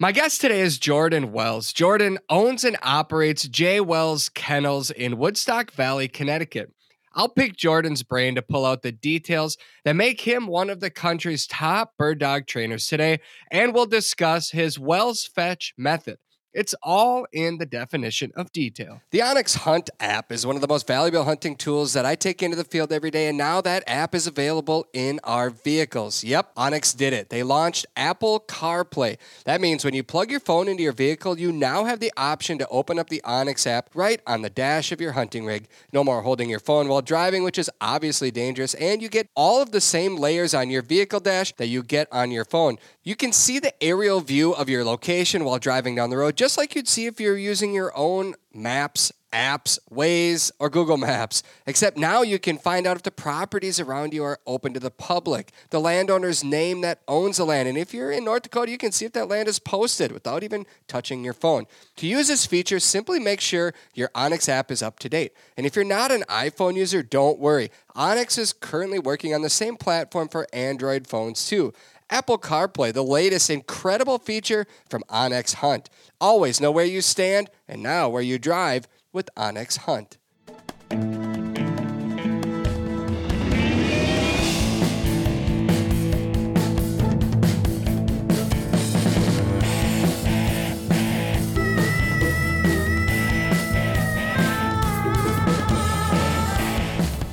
My guest today is Jordan Wells. Jordan owns and operates J. Wells Kennels in Woodstock Valley, Connecticut. I'll pick Jordan's brain to pull out the details that make him one of the country's top bird dog trainers today, and we'll discuss his Wells Fetch method. It's all in the definition of detail. The onX Hunt app is one of the most valuable hunting tools that I take into the field every day, and now that app is available in our vehicles. Yep, onX did it. They launched Apple CarPlay. That means when you plug your phone into your vehicle, you now have the option to open up the onX app right on the dash of your hunting rig. No more holding your phone while driving, which is obviously dangerous, and you get all of the same layers on your vehicle dash that you get on your phone. You can see the aerial view of your location while driving down the road, just like you'd see if you're using your own maps, apps, Waze, or Google Maps. Except now you can find out if the properties around you are open to the public, the landowner's name that owns the land. And if you're in North Dakota, you can see if that land is posted without even touching your phone. To use this feature, simply make sure your onX app is up to date. And if you're not an iPhone user, don't worry. onX is currently working on the same platform for Android phones too. Apple CarPlay, the latest incredible feature from onX Hunt. Always know where you stand and now where you drive with onX Hunt.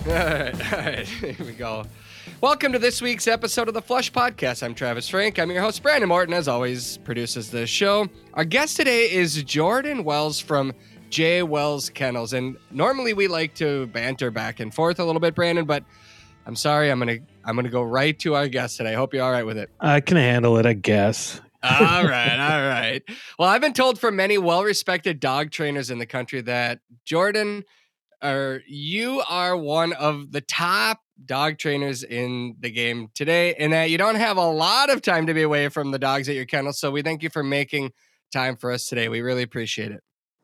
All right, all right, here we go. Welcome to this week's episode of the Flush Podcast. I'm Travis Frank. I'm your host. Brandon Morton, as always, produces the show. Our guest today is Jordan Wells from J. Wells Kennels. And normally we like to banter back and forth a little bit, Brandon, but I'm sorry. I'm gonna I'm gonna go right to our guest today. I hope you're all right with it. I can handle it, I guess. all right, all right. Well, I've been told from many well-respected dog trainers in the country that Jordan, or you are one of the top dog trainers in the game today, and that you don't have a lot of time to be away from the dogs at your kennel. So we thank you for making time for us today. We really appreciate it.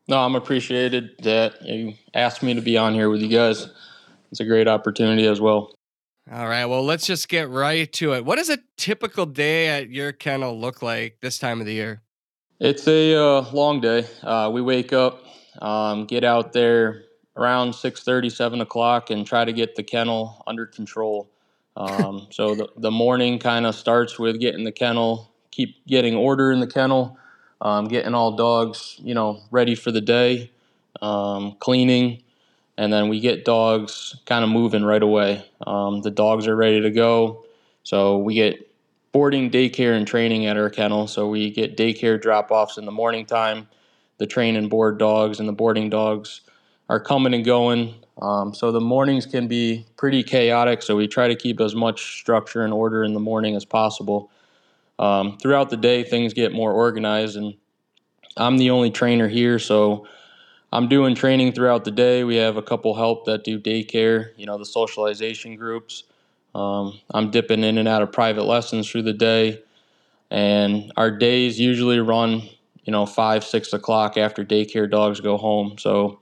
No, I'm appreciated that you asked me to be on here with you guys. It's a great opportunity as well. All right. Well, let's just get right to it. What does a typical day at your kennel look like this time of the year? It's a uh, long day. Uh, we wake up, um, get out there around 6.30, 7 o'clock and try to get the kennel under control. Um, so the, the morning kind of starts with getting the kennel, keep getting order in the kennel, um, getting all dogs, you know, ready for the day, um, cleaning, and then we get dogs kind of moving right away. Um, the dogs are ready to go, so we get boarding, daycare, and training at our kennel. So we get daycare drop offs in the morning time. The train and board dogs and the boarding dogs are coming and going. Um, so the mornings can be pretty chaotic. So we try to keep as much structure and order in the morning as possible. Um, throughout the day, things get more organized, and I'm the only trainer here, so I'm doing training throughout the day. We have a couple help that do daycare, you know, the socialization groups. Um, I'm dipping in and out of private lessons through the day, and our days usually run, you know, five, six o'clock after daycare dogs go home. So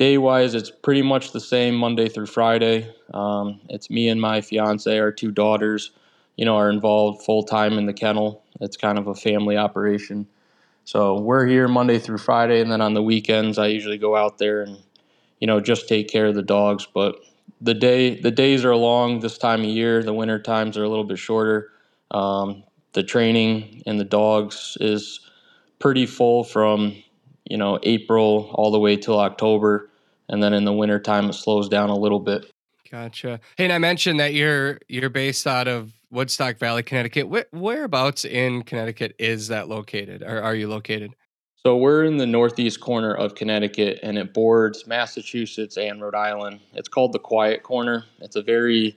day wise, it's pretty much the same Monday through Friday. Um, it's me and my fiance, our two daughters, you know, are involved full time in the kennel. It's kind of a family operation. So we're here Monday through Friday, and then on the weekends, I usually go out there and, you know, just take care of the dogs. But the day the days are long this time of year. The winter times are a little bit shorter. Um, the training and the dogs is pretty full from you know April all the way till October and then in the wintertime it slows down a little bit. Gotcha. Hey, and I mentioned that you're you're based out of Woodstock Valley, Connecticut. Where, whereabouts in Connecticut is that located, or are you located? So we're in the northeast corner of Connecticut, and it borders Massachusetts and Rhode Island. It's called the Quiet Corner. It's a very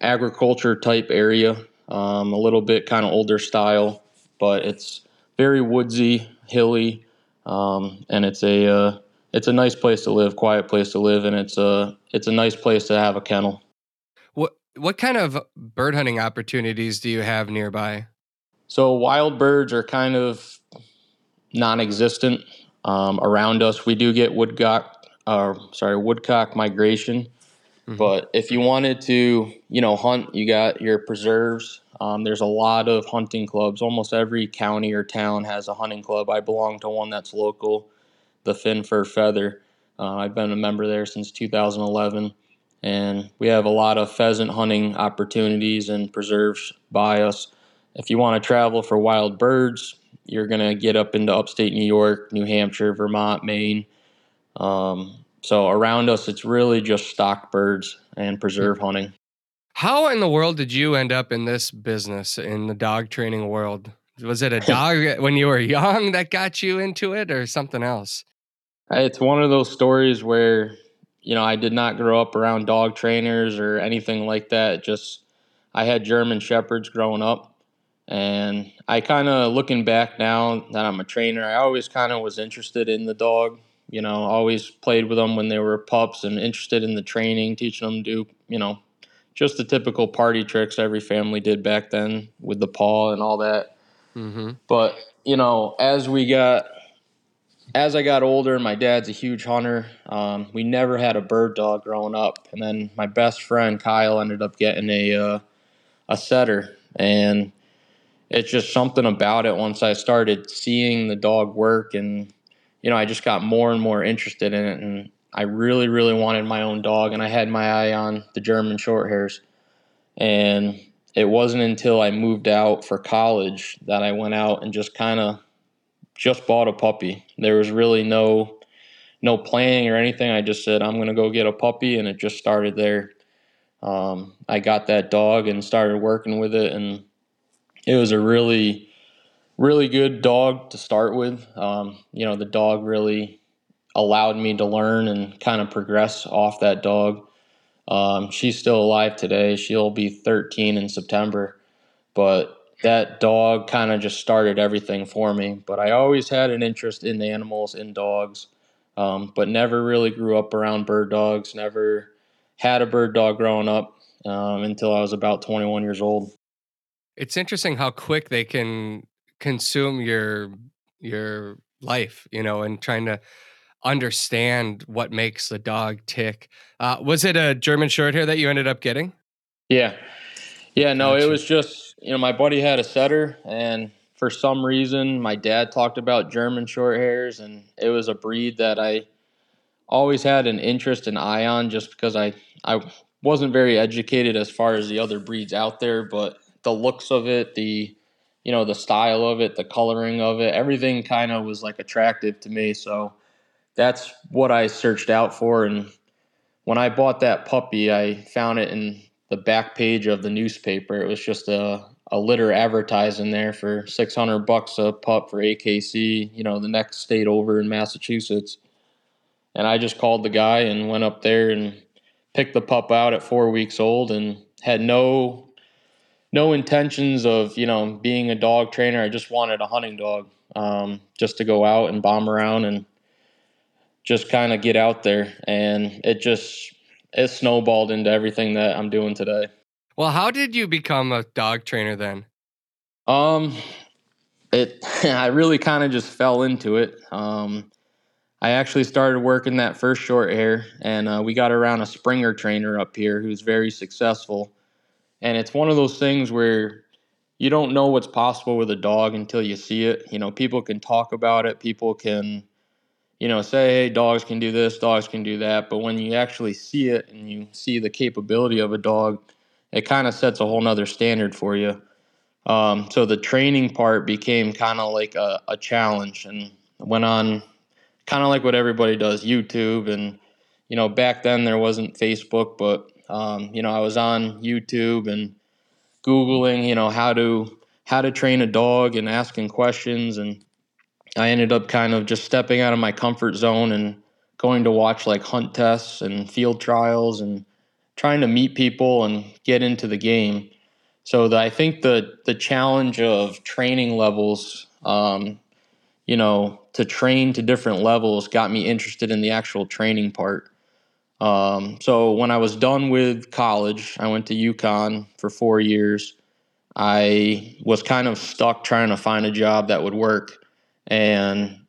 agriculture type area, um, a little bit kind of older style, but it's very woodsy, hilly, um, and it's a uh, it's a nice place to live, quiet place to live, and it's a it's a nice place to have a kennel. What what kind of bird hunting opportunities do you have nearby? So wild birds are kind of non-existent um, around us. We do get woodcock, uh, sorry, woodcock migration, mm-hmm. but if you wanted to, you know, hunt, you got your preserves. Um, there's a lot of hunting clubs. Almost every county or town has a hunting club. I belong to one that's local, the Fin Fur Feather. Uh, I've been a member there since 2011, and we have a lot of pheasant hunting opportunities and preserves by us. If you want to travel for wild birds, you're going to get up into upstate New York, New Hampshire, Vermont, Maine. Um, so around us, it's really just stock birds and preserve hmm. hunting. How in the world did you end up in this business in the dog training world? Was it a dog when you were young that got you into it or something else? It's one of those stories where, you know, I did not grow up around dog trainers or anything like that. Just I had German shepherds growing up and I kind of looking back now that I'm a trainer, I always kind of was interested in the dog. You know, always played with them when they were pups and interested in the training, teaching them to do, you know, just the typical party tricks every family did back then with the paw and all that. Mm-hmm. But you know, as we got, as I got older, my dad's a huge hunter. Um, we never had a bird dog growing up, and then my best friend Kyle ended up getting a uh, a setter, and it's just something about it. Once I started seeing the dog work, and you know, I just got more and more interested in it, and I really, really wanted my own dog, and I had my eye on the German Shorthairs. And it wasn't until I moved out for college that I went out and just kind of just bought a puppy. There was really no no planning or anything. I just said I'm to go get a puppy, and it just started there. Um, I got that dog and started working with it, and it was a really, really good dog to start with. Um, you know, the dog really allowed me to learn and kind of progress off that dog. Um, she's still alive today. She'll be 13 in September. But that dog kind of just started everything for me. But I always had an interest in animals, in dogs, um, but never really grew up around bird dogs, never had a bird dog growing up um, until I was about 21 years old. It's interesting how quick they can consume your your life, you know, and trying to understand what makes the dog tick. Uh, was it a German short hair that you ended up getting? Yeah. Yeah, no, gotcha. it was just, you know, my buddy had a setter and for some reason my dad talked about German short hairs and it was a breed that I always had an interest and eye on just because I I wasn't very educated as far as the other breeds out there, but the looks of it, the you know, the style of it, the coloring of it, everything kind of was like attractive to me. So that's what I searched out for. And when I bought that puppy, I found it in the back page of the newspaper. It was just a, a litter advertising there for 600 bucks a pup for AKC, you know, the next state over in Massachusetts. And I just called the guy and went up there and picked the pup out at four weeks old and had no no intentions of you know being a dog trainer. I just wanted a hunting dog, um, just to go out and bomb around and just kind of get out there and it just it snowballed into everything that I'm doing today. Well, how did you become a dog trainer then? Um it I really kind of just fell into it. Um I actually started working that first short hair and uh, we got around a Springer trainer up here who's very successful. And it's one of those things where you don't know what's possible with a dog until you see it. You know, people can talk about it, people can you know, say, hey, dogs can do this, dogs can do that. But when you actually see it and you see the capability of a dog, it kind of sets a whole nother standard for you. Um, so the training part became kind of like a, a challenge and went on kind of like what everybody does YouTube. And, you know, back then there wasn't Facebook, but, um, you know, I was on YouTube and Googling, you know, how to, how to train a dog and asking questions and, I ended up kind of just stepping out of my comfort zone and going to watch like hunt tests and field trials and trying to meet people and get into the game. So the, I think the the challenge of training levels, um, you know, to train to different levels got me interested in the actual training part. Um, so when I was done with college, I went to UConn for four years. I was kind of stuck trying to find a job that would work and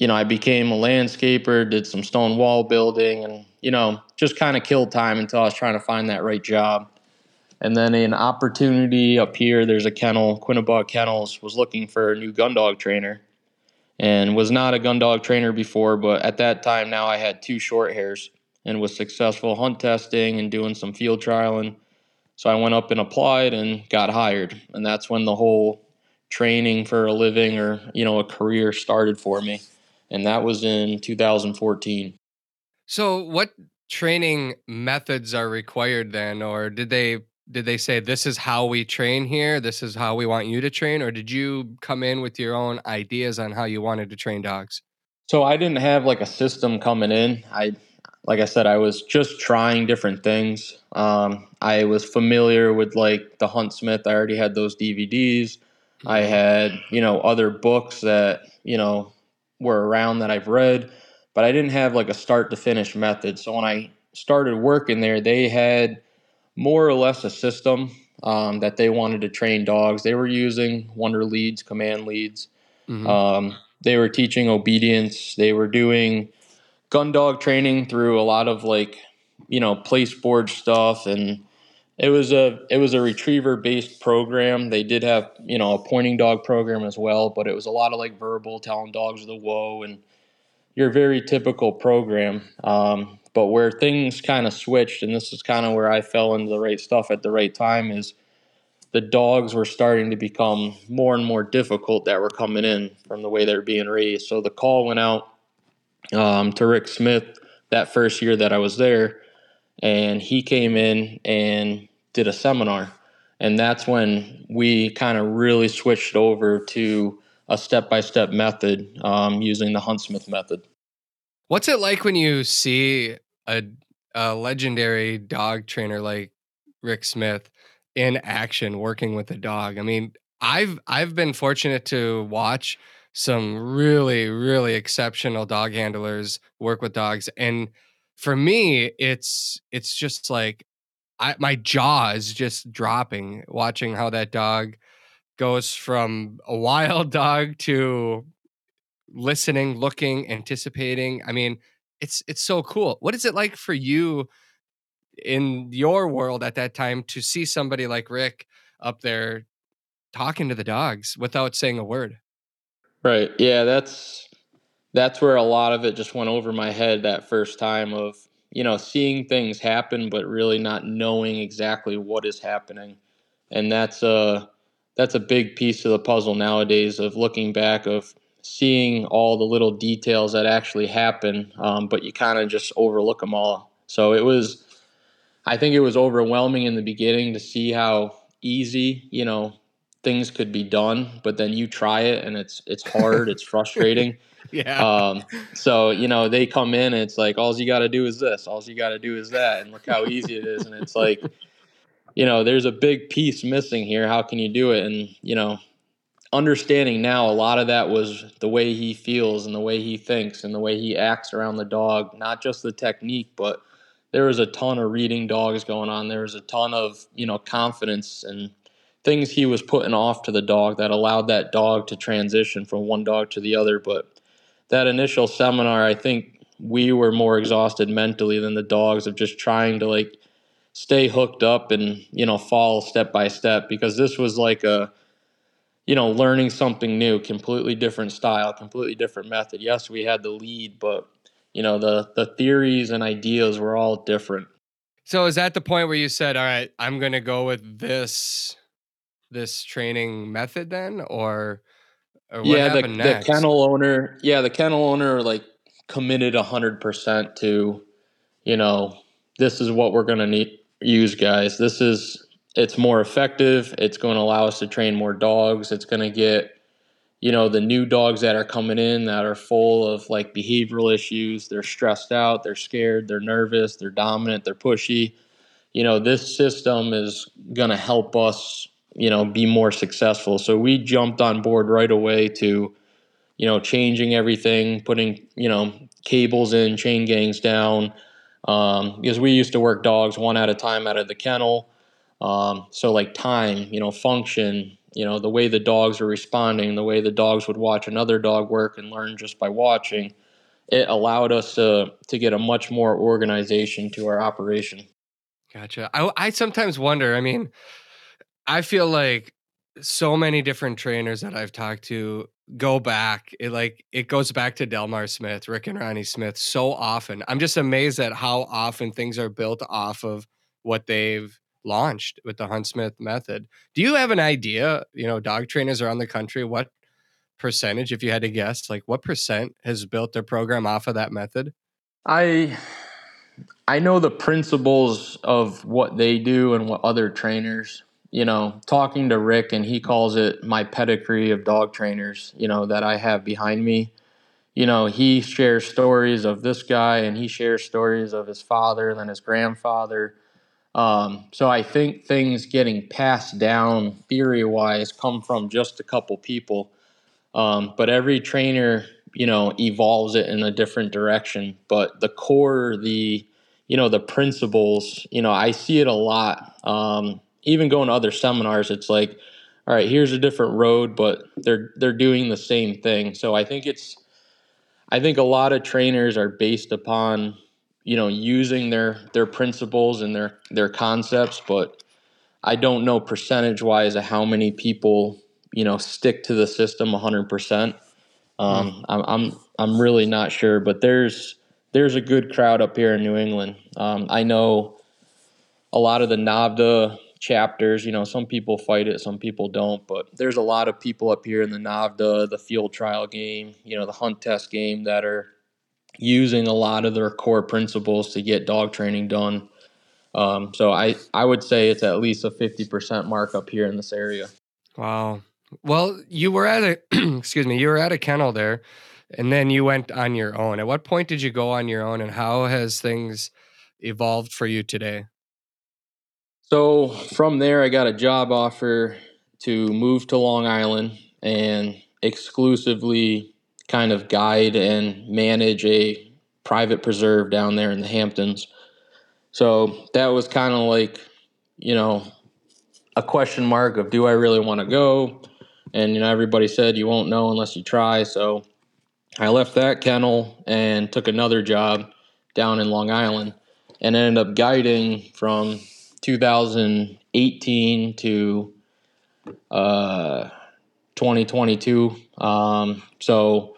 you know, I became a landscaper, did some stone wall building, and you know, just kind of killed time until I was trying to find that right job. And then an opportunity up here, there's a kennel, Quinebaug Kennels, was looking for a new gun dog trainer and was not a gun dog trainer before, but at that time now I had two short hairs and was successful hunt testing and doing some field trialing. So I went up and applied and got hired. And that's when the whole training for a living or, you know, a career started for me. And that was in 2014. So what training methods are required then or did they did they say this is how we train here this is how we want you to train or did you come in with your own ideas on how you wanted to train dogs? So i didn't have like a system coming in. I like i said i was just trying different things. Um, i was familiar with like the huntsmith i already had those dvds i mm-hmm. had you know other books that you know were around that i've read but i didn't have like a start to finish method so when i started working there they had more or less a system um, that they wanted to train dogs. They were using wonder leads, command leads. Mm-hmm. Um, they were teaching obedience. They were doing gun dog training through a lot of like, you know, place board stuff and it was a it was a retriever based program. They did have you know a pointing dog program as well, but it was a lot of like verbal, telling dogs the whoa, and your very typical program. Um, but where things kind of switched, and this is kind of where I fell into the right stuff at the right time, is the dogs were starting to become more and more difficult that were coming in from the way they're being raised. So the call went out um, to Rick Smith that first year that I was there, and he came in and did a seminar. And that's when we kind of really switched over to a step by step method um, using the Huntsmith method. What's it like when you see a, a legendary dog trainer like Rick Smith in action working with a dog? I mean, I've I've been fortunate to watch some really really exceptional dog handlers work with dogs and for me it's it's just like I, my jaw is just dropping watching how that dog goes from a wild dog to listening, looking, anticipating. I mean, it's it's so cool. What is it like for you in your world at that time to see somebody like Rick up there talking to the dogs without saying a word? Right. Yeah, that's that's where a lot of it just went over my head that first time of, you know, seeing things happen but really not knowing exactly what is happening. And that's a that's a big piece of the puzzle nowadays of looking back of seeing all the little details that actually happen, um, but you kind of just overlook them all. So it was, I think it was overwhelming in the beginning to see how easy, you know, things could be done, but then you try it and it's it's hard, it's frustrating. yeah. Um, so you know they come in and it's like all you got to do is this, all you got to do is that, and look how easy it is, and it's like, you know, there's a big piece missing here. How can you do it? And you know, understanding now a lot of that was the way he feels and the way he thinks and the way he acts around the dog not just the technique but there was a ton of reading dogs going on there was a ton of you know confidence and things he was putting off to the dog that allowed that dog to transition from one dog to the other but that initial seminar i think we were more exhausted mentally than the dogs of just trying to like stay hooked up and you know fall step by step because this was like a you know, learning something new, completely different style, completely different method. Yes, we had the lead, but you know, the the theories and ideas were all different. So is that the point where you said, "All right, I'm going to go with this this training method then or, or yeah, the, the kennel owner, yeah, the kennel owner like committed 100% to, you know, this is what we're going to need use guys. This is it's more effective. It's going to allow us to train more dogs. It's going to get, you know, the new dogs that are coming in that are full of like behavioral issues. They're stressed out, they're scared, they're nervous, they're dominant, they're pushy. You know, this system is going to help us, you know, be more successful. So we jumped on board right away to, you know, changing everything, putting, you know, cables in, chain gangs down. Um, because we used to work dogs one at a time out of the kennel um, so like time, you know, function, you know, the way the dogs are responding, the way the dogs would watch another dog work and learn just by watching, it allowed us to to get a much more organization to our operation. Gotcha. I, I sometimes wonder. I mean, I feel like so many different trainers that I've talked to go back. It like it goes back to Delmar Smith, Rick and Ronnie Smith so often. I'm just amazed at how often things are built off of what they've launched with the Huntsmith method. Do you have an idea, you know, dog trainers around the country, what percentage, if you had to guess, like what percent has built their program off of that method? I I know the principles of what they do and what other trainers you know, talking to Rick, and he calls it my pedigree of dog trainers, you know, that I have behind me. You know, he shares stories of this guy, and he shares stories of his father and then his grandfather. Um, so I think things getting passed down theory wise come from just a couple people. Um, but every trainer, you know, evolves it in a different direction. But the core, the, you know, the principles, you know, I see it a lot. Um, even going to other seminars, it's like, all right, here's a different road, but they're they're doing the same thing. So I think it's I think a lot of trainers are based upon you know using their their principles and their their concepts, but I don't know percentage wise of how many people you know stick to the system 100. Um, percent I'm I'm I'm really not sure, but there's there's a good crowd up here in New England. Um, I know a lot of the NAVHDA chapters. You know, some people fight it, some people don't. But there's a lot of people up here in the NAVHDA, the field trial game, you know, the hunt test game that are using a lot of their core principles to get dog training done. Um, so I, I would say it's at least a 50% mark up here in this area. Wow. Well, you were at a, excuse me, you were at a kennel there and then you went on your own. At what point did you go on your own and how has things evolved for you today? So from there, I got a job offer to move to Long Island and exclusively kind of guide and manage a private preserve down there in the Hamptons. So that was kind of like, you know, a question mark of do I really want to go? And, you know, everybody said you won't know unless you try. So I left that kennel and took another job down in Long Island and ended up guiding from 2018 to uh, 2022. Um, so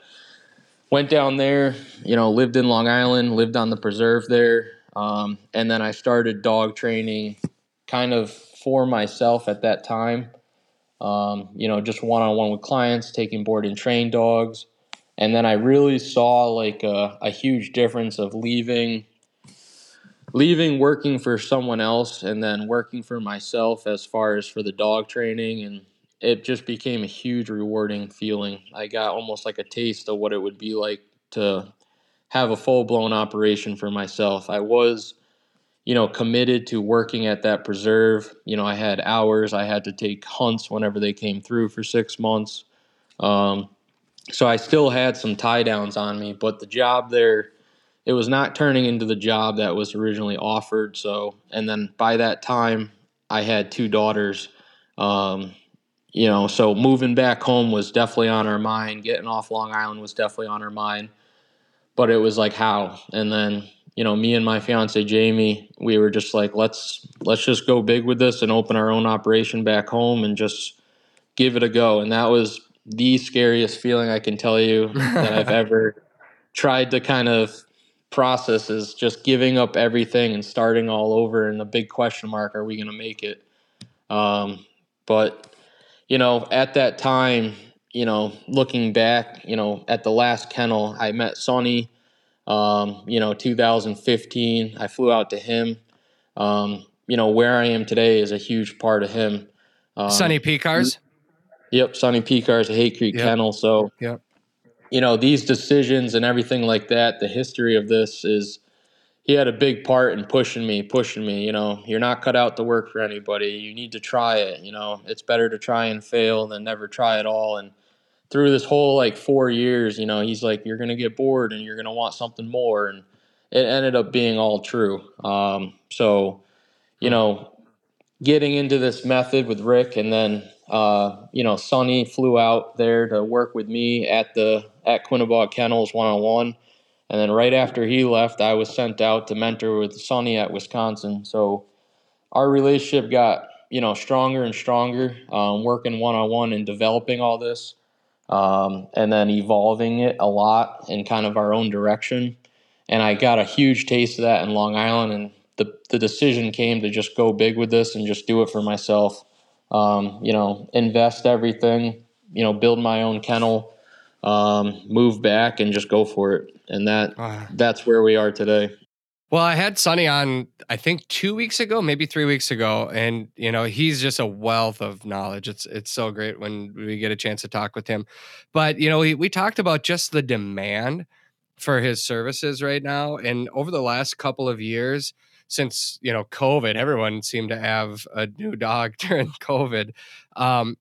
went down there, you know, lived in Long Island, lived on the preserve there, um, and then I started dog training, kind of for myself at that time. Um, you know, just one on one with clients, taking board and train dogs. And then I really saw like a, a huge difference of leaving leaving working for someone else and then working for myself as far as for the dog training and it just became a huge rewarding feeling. I got almost like a taste of what it would be like to have a full-blown operation for myself. I was you know committed to working at that preserve. You know, I had hours, I had to take hunts whenever they came through for 6 months. Um, so I still had some tie downs on me, but the job there it was not turning into the job that was originally offered. So, and then by that time, I had two daughters. Um, you know, so moving back home was definitely on our mind. Getting off Long Island was definitely on our mind. But it was like how, and then you know, me and my fiance Jamie, we were just like, let's let's just go big with this and open our own operation back home and just give it a go. And that was the scariest feeling I can tell you that I've ever tried to kind of process is just giving up everything and starting all over and the big question mark are we going to make it? Um, but you know at that time you know looking back you know at the last kennel i met sonny um, you know 2015 i flew out to him. Um, you know where i am today is a huge part of him. Um, sonny picars yep sonny picars a Hay Creek yep. kennel so yep you know these decisions and everything like that the history of this is he had a big part in pushing me pushing me you know you're not cut out to work for anybody. You need to try it you know. It's better to try and fail than never try at all. And through this whole like four years you know he's like you're gonna get bored and you're gonna want something more. And it ended up being all true. Um, so you know getting into this method with rick and then uh, you know, Sonny flew out there to work with me at the at Quinebaug Kennels one on one, and then right after he left, I was sent out to mentor with Sonny at Wisconsin. So our relationship got you know stronger and stronger, um, working one on one and developing all this, um, and then evolving it a lot in kind of our own direction. And I got a huge taste of that in Long Island, and the the decision came to just go big with this and just do it for myself. Um, you know, invest everything. You know, build my own kennel, um, move back, and just go for it. And that Wow. that's where we are today. Well, I had Sonny on, I think two weeks ago, maybe three weeks ago, and you know he's just a wealth of knowledge. It's it's so great when we get a chance to talk with him. But you know, we, we talked about just the demand for his services right now, and over the last couple of years, since you know COVID, everyone seemed to have a new dog during COVID. Um,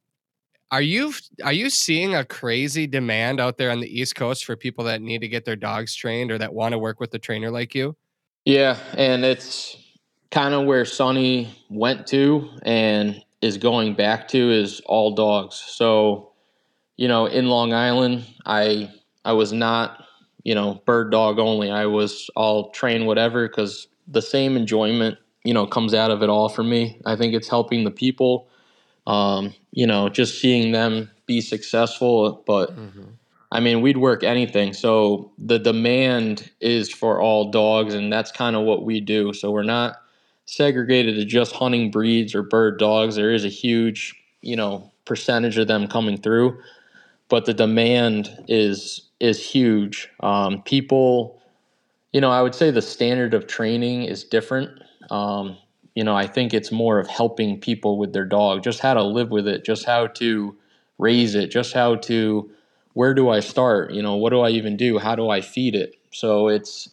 are you are you seeing a crazy demand out there on the East Coast for people that need to get their dogs trained or that want to work with a trainer like you? Yeah, and it's kind of where Sonny went to and is going back to is all dogs. So, you know, in Long Island, I I was not, you know, bird dog only. I was all train whatever because the same enjoyment, you know, comes out of it all for me. I think it's helping the people, um, you know, just seeing them be successful. But I mean, we'd work anything. So the demand is for all dogs, and that's kind of what we do. So we're not segregated to just hunting breeds or bird dogs. There is a huge, you know, percentage of them coming through, but the demand is is huge. Um, people, you know, I would say the standard of training is different. Um, you know, I think it's more of helping people with their dog, just how to live with it, just how to raise it, just how to where do I start? You know, what do I even do? How do I feed it? So it's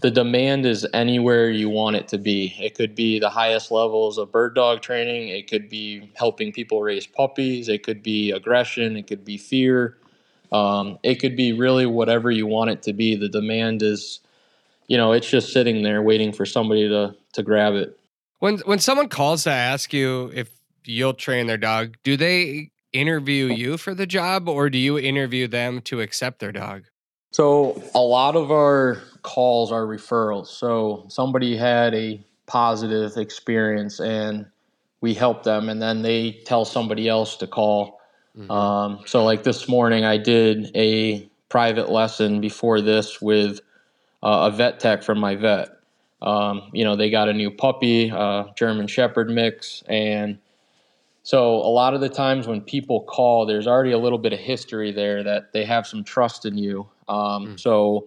the demand is anywhere you want it to be. It could be the highest levels of bird dog training. It could be helping people raise puppies. It could be aggression. It could be fear. Um, it could be really whatever you want it to be. The demand is, you know, it's just sitting there waiting for somebody to to grab it. When when someone calls to ask you if you'll train their dog, do they interview you for the job or do you interview them to accept their dog? So a lot of our calls are referrals. So somebody had a positive experience and we help them, and then they tell somebody else to call. Um, so like this morning, I did a private lesson before this with uh, a vet tech from my vet. Um, you know, they got a new puppy, uh, German Shepherd mix, and so a lot of the times when people call, there's already a little bit of history there that they have some trust in you. Um, Mm. So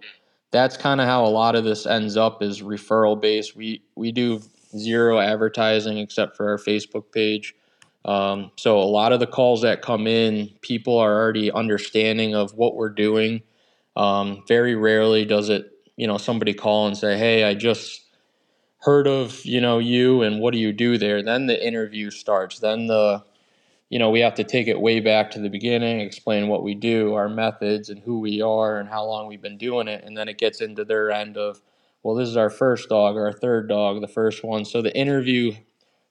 that's kind of how a lot of this ends up is referral based. We we do zero advertising except for our Facebook page. Um, so a lot of the calls that come in, people are already understanding of what we're doing. Um, very rarely does it, you know, somebody call and say, "Hey, I just heard of you know you and what do you do there?" Then the interview starts. Then the you know, we have to take it way back to the beginning, explain what we do, our methods, and who we are, and how long we've been doing it. And then it gets into their end of, well, this is our first dog, our third dog, the first one. So the interview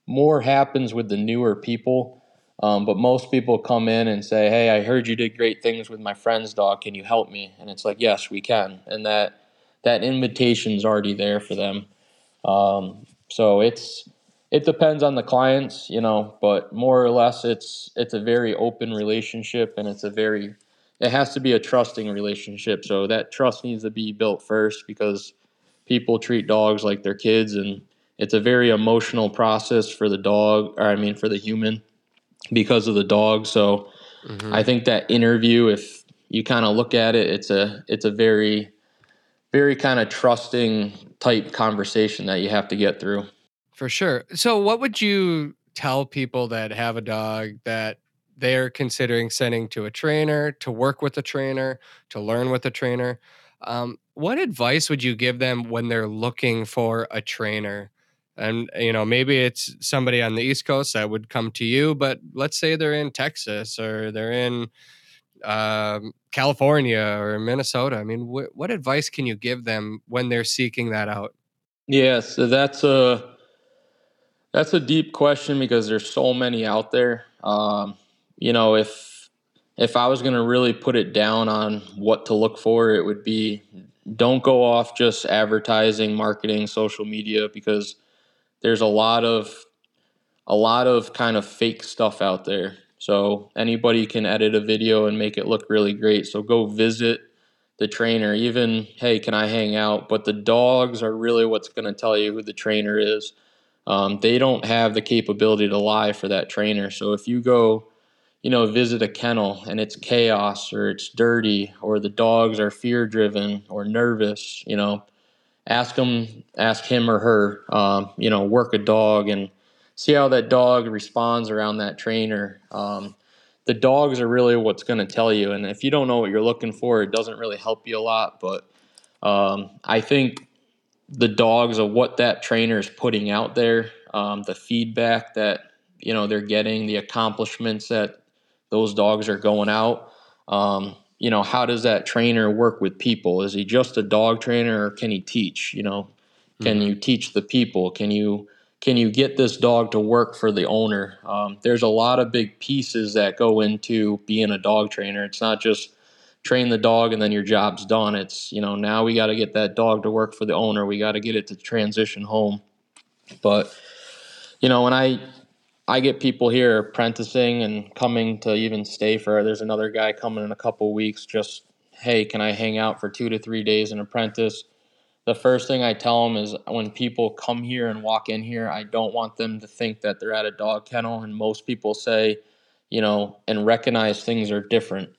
more happens with the newer people. Um, but most people come in and say, hey, I heard you did great things with my friend's dog. Can you help me? And it's like, yes, we can. And that that invitation's already there for them. Um, so it's it depends on the clients, you know, but more or less it's it's a very open relationship and it's a very it has to be a trusting relationship. So that trust needs to be built first because people treat dogs like their kids and it's a very emotional process for the dog or I mean for the human because of the dog. So Mhm. I think that interview if you kind of look at it it's a it's a very very kind of trusting type conversation that you have to get through. For sure. So, what would you tell people that have a dog that they're considering sending to a trainer to work with a trainer to learn with a trainer? Um, what advice would you give them when they're looking for a trainer? And you know, maybe it's somebody on the East Coast that would come to you, but let's say they're in Texas or they're in um, California or Minnesota. I mean, wh- what advice can you give them when they're seeking that out? Yeah, so that's a that's a deep question because there's so many out there. Um, you know, if if I was going to really put it down on what to look for, it would be don't go off just advertising, marketing, social media because there's a lot of a lot of kind of fake stuff out there. So anybody can edit a video and make it look really great. So go visit the trainer. Even, hey, can I hang out? But the dogs are really what's going to tell you who the trainer is. Um, they don't have the capability to lie for that trainer. So if you go, you know, visit a kennel and it's chaos or it's dirty or the dogs are fear driven or nervous, you know, ask them, ask him or her, um, you know, work a dog and see how that dog responds around that trainer. Um, the dogs are really what's going to tell you. And if you don't know what you're looking for, it doesn't really help you a lot. But um, I think the dogs of what that trainer is putting out there, um, the feedback that you know they're getting, the accomplishments that those dogs are going out. Um, you know, how does that trainer work with people? Is he just a dog trainer, or can he teach? You know, can mm-hmm. you teach the people? Can you can you get this dog to work for the owner? Um, there's a lot of big pieces that go into being a dog trainer. It's not just train the dog and then your job's done. It's, you know, now we got to get that dog to work for the owner. We got to get it to transition home. But, you know, when I, I get people here apprenticing and coming to even stay for, there's another guy coming in a couple weeks, just, hey, can I hang out for two to three days and apprentice? The first thing I tell them is when people come here and walk in here, I don't want them to think that they're at a dog kennel. And most people say, you know, and recognize things are different.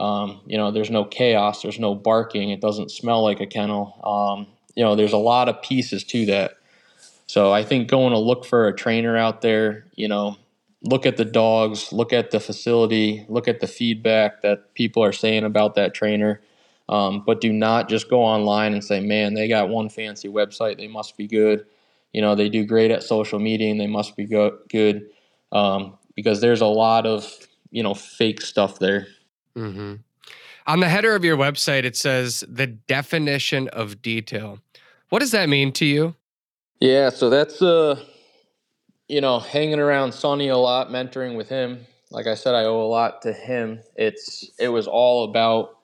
Um, you know, there's no chaos, there's no barking, it doesn't smell like a kennel. Um, you know, there's a lot of pieces to that. So I think going to look for a trainer out there, you know, look at the dogs, look at the facility, look at the feedback that people are saying about that trainer um, but do not just go online and say, man, they got one fancy website. They must be good. You know, they do great at social media and they must be go- good um, because there's a lot of, you know, fake stuff there. Mm-hmm. On the header of your website, it says the definition of detail. What does that mean to you? Yeah, so that's, uh, you know, hanging around Sonny a lot, mentoring with him. Like I said, I owe a lot to him. It's it was all about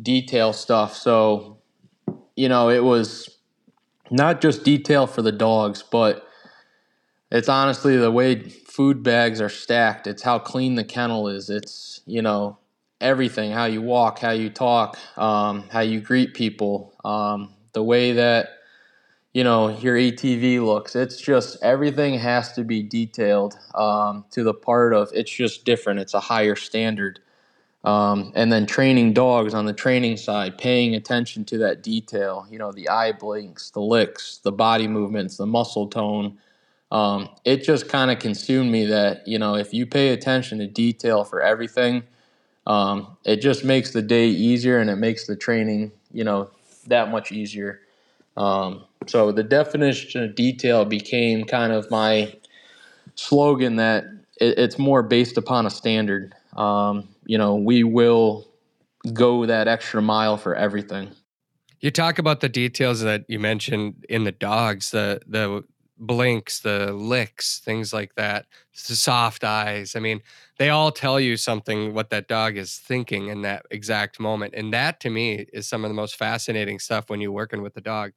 detail stuff. So, you know, it was not just detail for the dogs, but it's honestly the way food bags are stacked. It's how clean the kennel is. It's, you know, everything how you walk, how you talk, um, how you greet people, um, the way that, you know, your ATV looks. It's just everything has to be detailed um, to the part of it's just different. It's a higher standard. Um, and then training dogs on the training side, paying attention to that detail, you know, the eye blinks, the licks, the body movements, the muscle tone. Um, it just kind of consumed me that, you know, if you pay attention to detail for everything, um, it just makes the day easier and it makes the training, you know, that much easier. Um, so the definition of detail became kind of my slogan that it, it's more based upon a standard. Um, you know, we will go that extra mile for everything. You talk about the details that you mentioned in the dogs, the the blinks, the licks, things like that, the soft eyes. I mean, they all tell you something what that dog is thinking in that exact moment. And that to me is some of the most fascinating stuff when you're working with the dog.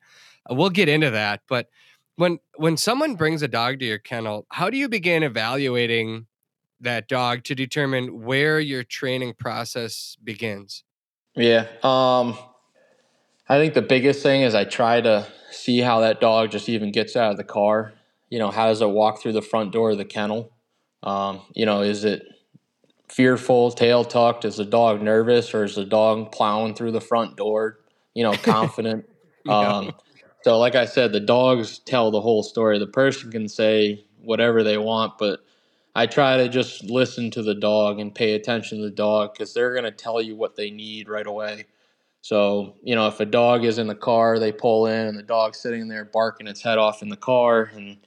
Uh, we'll get into that, but when when someone brings a dog to your kennel, how do you begin evaluating that dog to determine where your training process begins? Yeah. Um, I think the biggest thing is I try to see how that dog just even gets out of the car. You know, how does it walk through the front door of the kennel? Um, you know, is it fearful, tail tucked? Is the dog nervous or is the dog plowing through the front door, you know, confident? um, so, like I said, the dogs tell the whole story. The person can say whatever they want, but I try to just listen to the dog and pay attention to the dog because they're going to tell you what they need right away. So, you know, if a dog is in the car, they pull in and the dog's sitting there barking its head off in the car, and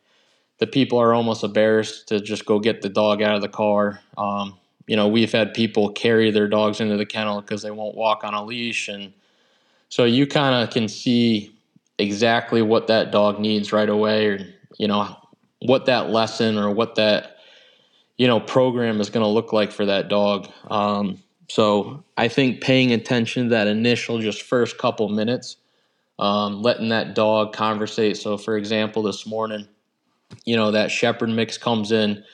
the people are almost embarrassed to just go get the dog out of the car. Um, you know, we've had people carry their dogs into the kennel because they won't walk on a leash. And so you kind of can see exactly what that dog needs right away, or, you know, what that lesson or what that you know program is going to look like for that dog. Um, so I think paying attention to that initial just first couple minutes, um, letting that dog conversate. So for example, this morning you know, that shepherd mix comes in.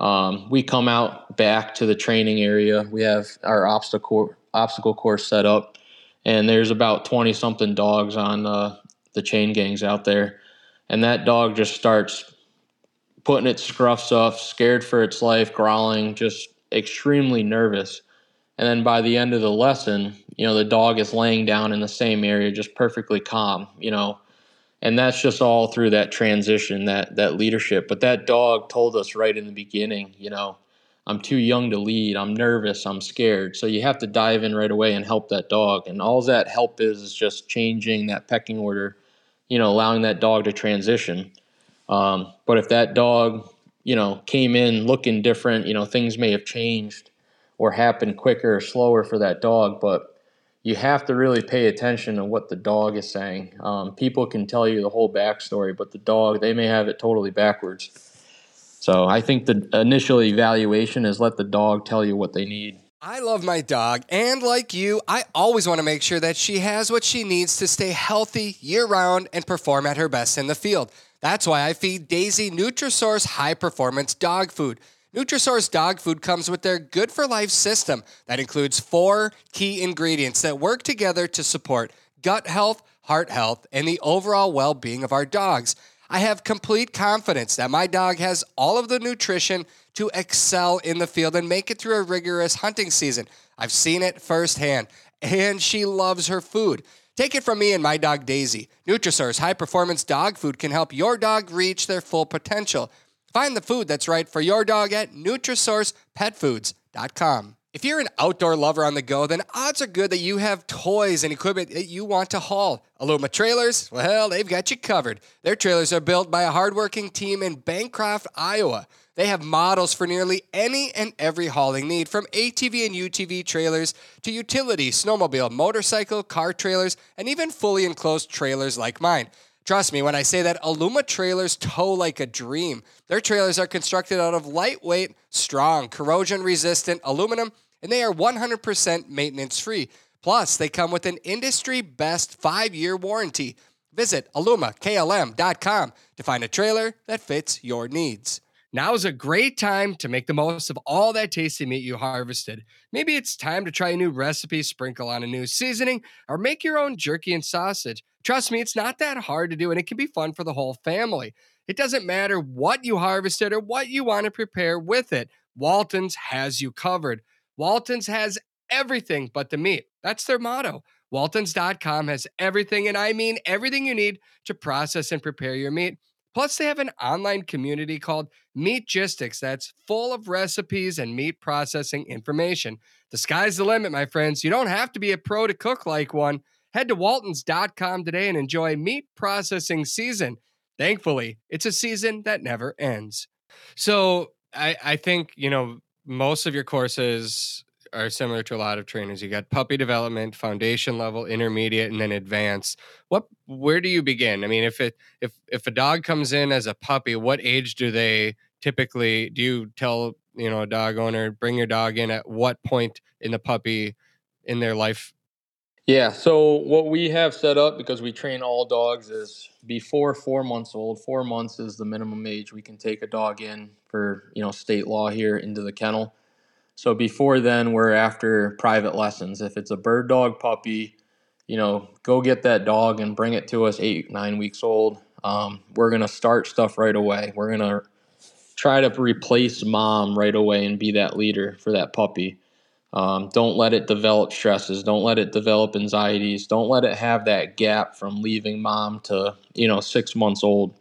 Um, we come out back to the training area. We have our obstacle obstacle course set up, and there's about twenty something dogs on uh, the chain gangs out there, and that dog just starts putting its scruffs up, scared for its life, growling, just extremely nervous. And then by the end of the lesson, you know, the dog is laying down in the same area, just perfectly calm, you know. And that's just all through that transition, that that leadership. But that dog told us right in the beginning, you know, I'm too young to lead. I'm nervous. I'm scared. So you have to dive in right away and help that dog. And all that help is is just changing that pecking order, you know, allowing that dog to transition. Um, but if that dog, you know, came in looking different, you know, things may have changed or happened quicker or slower for that dog. But you have to really pay attention to what the dog is saying. Um, people can tell you the whole backstory, but the dog, they may have it totally backwards. So I think the initial evaluation is let the dog tell you what they need. I love my dog, and like you, I always want to make sure that she has what she needs to stay healthy year round and perform at her best in the field. That's why I feed Daisy Nutrisource high performance dog food. Nutrisource dog food comes with their Good for Life system that includes four key ingredients that work together to support gut health, heart health, and the overall well being of our dogs. I have complete confidence that my dog has all of the nutrition to excel in the field and make it through a rigorous hunting season. I've seen it firsthand, and she loves her food. Take it from me and my dog Daisy. Nutrisource high performance dog food can help your dog reach their full potential. Find the food that's right for your dog at NutrisourcePetFoods.com. If you're an outdoor lover on the go, then odds are good that you have toys and equipment that you want to haul. Aluma Trailers, well, they've got you covered. Their trailers are built by a hardworking team in Bancroft, Iowa. They have models for nearly any and every hauling need, from ATV and UTV trailers to utility, snowmobile, motorcycle, car trailers, and even fully enclosed trailers like mine. Trust me when I say that Aluma trailers tow like a dream. Their trailers are constructed out of lightweight, strong, corrosion resistant aluminum, and they are 100% maintenance free. Plus, they come with an industry best five year warranty. Visit alumaklm.com to find a trailer that fits your needs. Now is a great time to make the most of all that tasty meat you harvested. Maybe it's time to try a new recipe, sprinkle on a new seasoning, or make your own jerky and sausage. Trust me, it's not that hard to do, and it can be fun for the whole family. It doesn't matter what you harvested or what you want to prepare with it. Walton's has you covered. Walton's has everything but the meat. That's their motto. Waltons.com has everything, and I mean everything you need to process and prepare your meat. Plus, they have an online community called Meatgistics that's full of recipes and meat processing information. The sky's the limit, my friends. You don't have to be a pro to cook like one. Head to waltons.com today and enjoy meat processing season. Thankfully, it's a season that never ends. So I, I think, you know, most of your courses are similar to a lot of trainers. You got puppy development, foundation level, intermediate, and then advanced. What where do you begin? I mean, if it if if a dog comes in as a puppy, what age do they typically do you tell, you know, a dog owner, bring your dog in at what point in the puppy in their life yeah, so what we have set up because we train all dogs is before four months old. Four months is the minimum age we can take a dog in for you know state law here into the kennel. So before then, we're after private lessons. If it's a bird dog puppy, you know, go get that dog and bring it to us eight nine weeks old. Um, we're gonna start stuff right away. We're gonna try to replace mom right away and be that leader for that puppy. Um, don't let it develop stresses. Don't let it develop anxieties. Don't let it have that gap from leaving mom to you know six months old.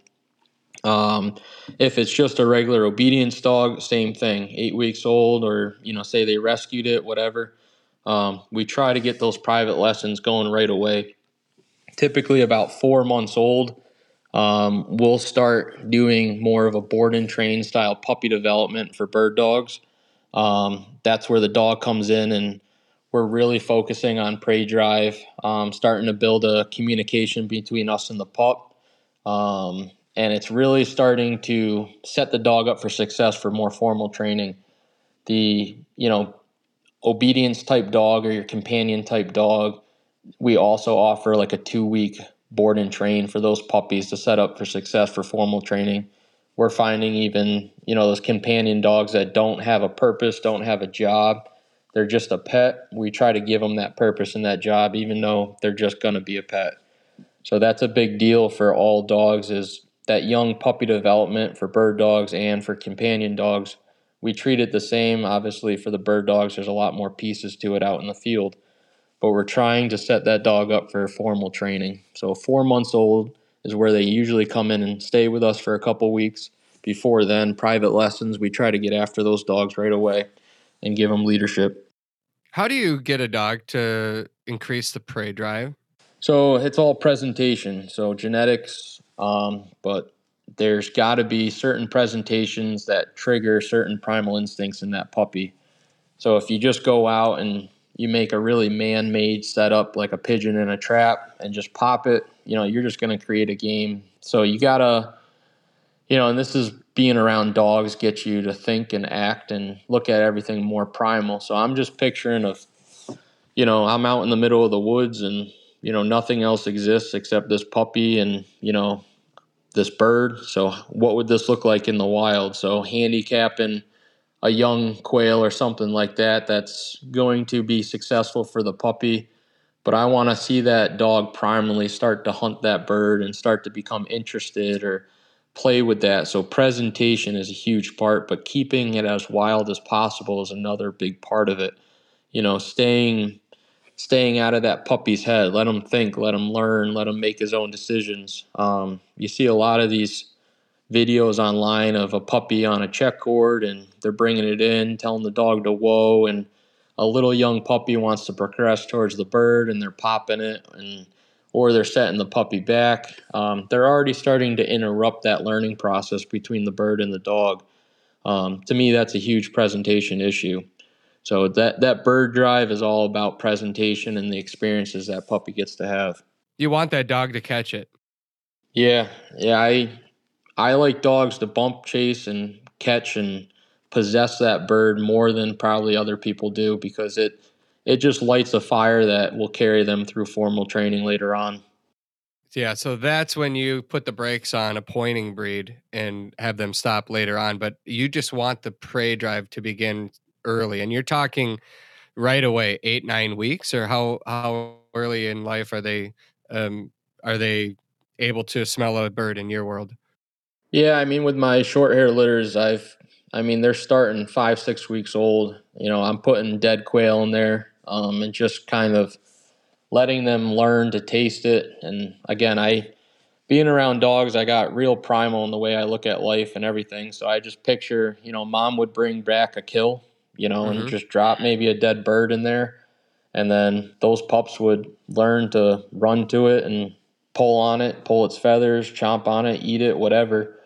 Um, if it's just a regular obedience dog, same thing. Eight weeks old, or you know, say they rescued it, whatever. Um, we try to get those private lessons going right away. Typically, about four months old, um, we'll start doing more of a board and train style puppy development for bird dogs. Um, that's where the dog comes in, and we're really focusing on prey drive, um, starting to build a communication between us and the pup. Um, and it's really starting to set the dog up for success for more formal training. The, you know, obedience type dog or your companion type dog, we also offer like a two week board and train for those puppies to set up for success for formal training. we're finding even you know those companion dogs that don't have a purpose, don't have a job, they're just a pet. We try to give them that purpose and that job, even though they're just going to be a pet. So that's a big deal for all dogs is that young puppy development for bird dogs and for companion dogs. We treat it the same. Obviously, for the bird dogs, there's a lot more pieces to it out in the field, but we're trying to set that dog up for formal training. So, four months old is where they usually come in and stay with us for a couple weeks. Before then, private lessons, we try to get after those dogs right away and give them leadership. How do you get a dog to increase the prey drive? So it's all presentation. So genetics, um, but there's got to be certain presentations that trigger certain primal instincts in that puppy. So if you just go out and you make a really man-made setup like a pigeon in a trap and just pop it, you know, you're just going to create a game. So you got to you know, and this is being around dogs gets you to think and act and look at everything more primal. So I'm just picturing of you know, I'm out in the middle of the woods and you know nothing else exists except this puppy and you know this bird. So what would this look like in the wild? So handicapping a young quail or something like that that's going to be successful for the puppy. But i want to see that dog primarily start to hunt that bird and start to become interested or play with that. So presentation is a huge part but keeping it as wild as possible is another big part of it. You know staying staying out of that puppy's head. Let him think, let him learn, let him make his own decisions. Um, you see a lot of these videos online of a puppy on a check cord and they're bringing it in, telling the dog to whoa, and a little young puppy wants to progress towards the bird and they're popping it and or they're setting the puppy back. Um, they're already starting to interrupt that learning process between the bird and the dog. Um, to me, that's a huge presentation issue. So that that bird drive is all about presentation and the experiences that puppy gets to have. You want that dog to catch it. Yeah, yeah. I I like dogs to bump, chase, and catch and possess that bird more than probably other people do because it it just lights a fire that will carry them through formal training later on. Yeah, so that's when you put the brakes on a pointing breed and have them stop later on. But you just want the prey drive to begin early, and you're talking right away, eight nine weeks, or how how early in life are they um, are they able to smell a bird in your world? Yeah, I mean, with my short hair litters, I've I mean they're starting five six weeks old. You know, I'm putting dead quail in there, um, and just kind of letting them learn to taste it. And again, I being around dogs, I got real primal in the way I look at life and everything. So I just picture, you know, mom would bring back a kill you know, mm-hmm. and just drop maybe a dead bird in there. And then those pups would learn to run to it and pull on it, pull its feathers, chomp on it, eat it, whatever.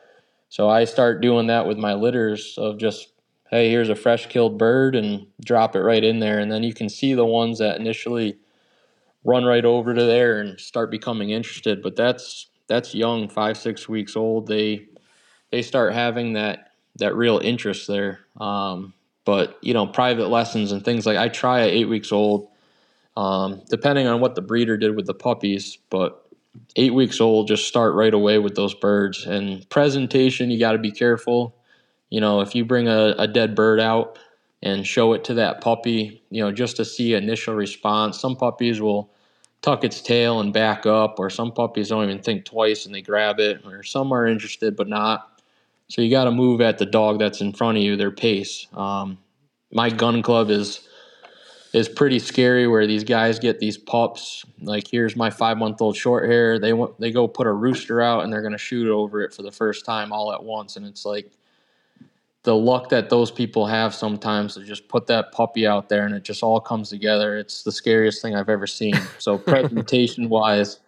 So I start doing that with my litters of just, hey, here's a fresh killed bird and drop it right in there. And then you can see the ones that initially run right over to there and start becoming interested. But that's that's young, five, six weeks old. They they start having that that real interest there. Um, but you know, private lessons and things like I try at eight weeks old, um, depending on what the breeder did with the puppies. But eight weeks old, just start right away with those birds. And presentation, you got to be careful. You know, if you bring a, a dead bird out and show it to that puppy, you know, just to see initial response. Some puppies will tuck its tail and back up, or some puppies don't even think twice and they grab it, or some are interested but not. So you got to move at the dog that's in front of you, their pace. Um, my gun club is is pretty scary where these guys get these pups. Like here's my five month old short hair. They want they go put a rooster out and they're gonna shoot over it for the first time all at once, and it's like the luck that those people have sometimes to just put that puppy out there and it just all comes together. It's the scariest thing I've ever seen. So presentation wise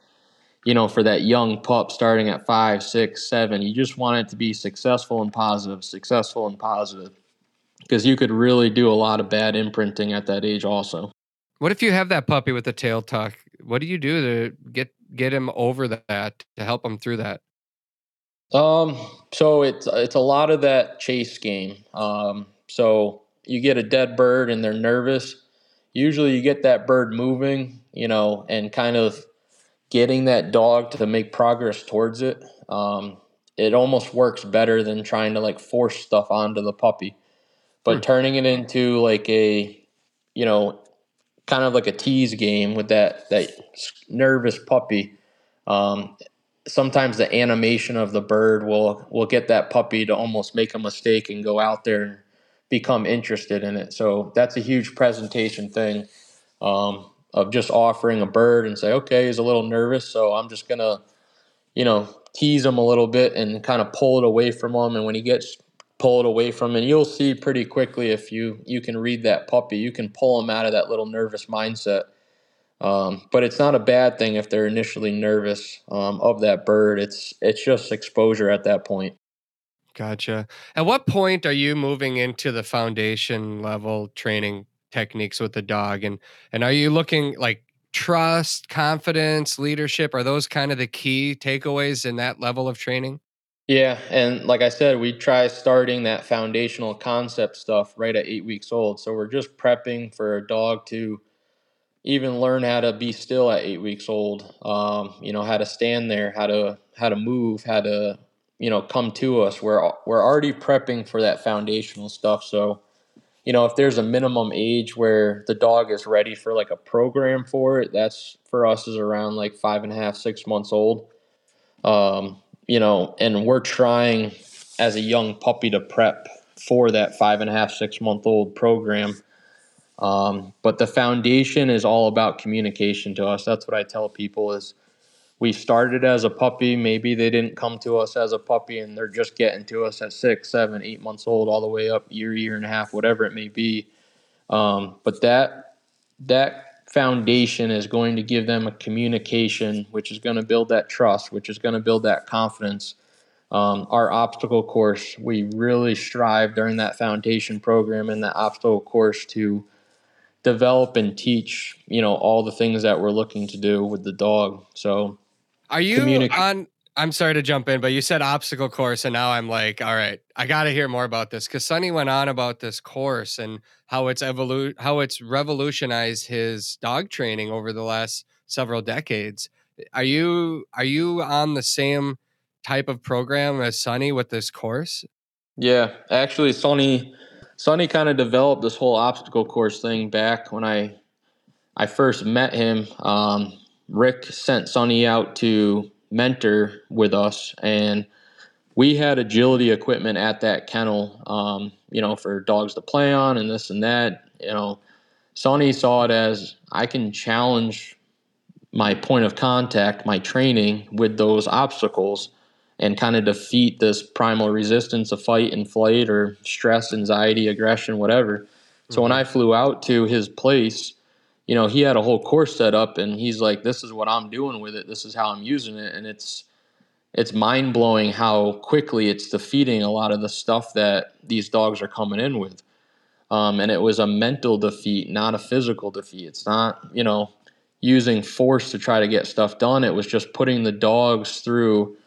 you know, for that young pup starting at five, six, seven, you just want it to be successful and positive, successful and positive, because you could really do a lot of bad imprinting at that age, also. What if you have that puppy with the tail tuck? What do you do to get get him over that to help him through that? Um, so it's it's a lot of that chase game. Um, so you get a dead bird and they're nervous. Usually, you get that bird moving, you know, and kind of getting that dog to make progress towards it. Um, it almost works better than trying to like force stuff onto the puppy. But Hmm. turning it into like a, you know, kind of like a tease game with that that nervous puppy. Um, sometimes the animation of the bird will will get that puppy to almost make a mistake and go out there and become interested in it. So that's a huge presentation thing um, of just offering a bird and say, okay, he's a little nervous, so I'm just gonna, you know, tease him a little bit and kind of pull it away from him. And when he gets pulled away from him, you'll see pretty quickly if you you can read that puppy, you can pull him out of that little nervous mindset. Um, but it's not a bad thing if they're initially nervous um, of that bird. It's it's just exposure at that point. Gotcha. At what point are you moving into the foundation level training techniques with the dog and and are you looking like trust, confidence, leadership are those kind of the key takeaways in that level of training? Yeah, and like I said, we try starting that foundational concept stuff right at eight weeks old. So we're just prepping for a dog to even learn how to be still at eight weeks old. Um, you know, how to stand there, how to how to move, how to you know come to us. We're we're already prepping for that foundational stuff. So you know, if there's a minimum age where the dog is ready for like a program for it, that's for us is around like five and a half, six months old. Um, you know, and we're trying as a young puppy to prep for that five and a half, six month old program. Um, but the foundation is all about communication to us. That's what I tell people is we started as a puppy. Maybe they didn't come to us as a puppy and they're just getting to us at six, seven, eight months old, all the way up year, year and a half, whatever it may be. Um, but that that foundation is going to give them a communication, which is going to build that trust, which is going to build that confidence. Um, our obstacle course, we really strive during that foundation program and that obstacle course to develop and teach, you know, all the things that we're looking to do with the dog. So, Are you Communicate. on I'm sorry to jump in, but you said obstacle course and now I'm like, all right, I got to hear more about this cuz Sonny went on about this course and how it's evolu- how it's revolutionized his dog training over the last several decades. Are you are you on the same type of program as Sonny with this course? Yeah, actually, Sonny, Sonny kind of developed this whole obstacle course thing back when I, I first met him. Um, Rick sent Sonny out to mentor with us, and we had agility equipment at that kennel, um, you know, for dogs to play on and this and that. You know, Sonny saw it as I can challenge my point of contact, my training with those obstacles and kind of defeat this primal resistance of fight and flight or stress, anxiety, aggression, whatever. So when I flew out to his place, you know, he had a whole course set up and he's like, This is what I'm doing with it, this is how I'm using it. And it's it's mind blowing how quickly it's defeating a lot of the stuff that these dogs are coming in with. Um, and it was a mental defeat, not a physical defeat. It's not, you know, using force to try to get stuff done. It was just putting the dogs through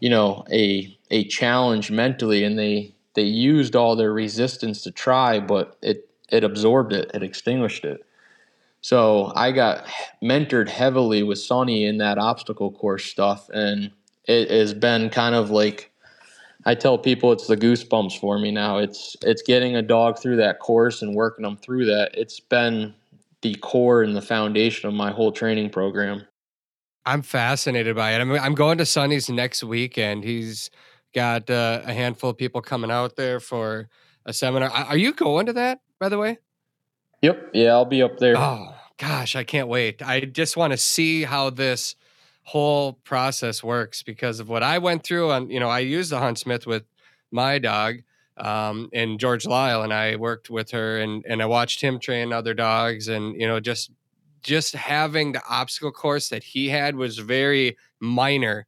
you know a a challenge mentally and they they used all their resistance to try but it it absorbed it it extinguished it so i got mentored heavily with sonny in that obstacle course stuff and it has been kind of like i tell people it's the goosebumps for me now it's it's getting a dog through that course and working them through that it's been the core and the foundation of my whole training program I'm fascinated by it. I'm I'm going to Sonny's next weekend. He's got uh, a handful of people coming out there for a seminar. Are are you going to that, by the way? Yep yeah i'll be up there Oh gosh, I can't wait. I just want to see how this whole process works because of what I went through. On you know, I used the Huntsmith with my dog, um, and George Lyle, and I worked with her, and and I watched him train other dogs, and you know, just just having the obstacle course that he had was very minor,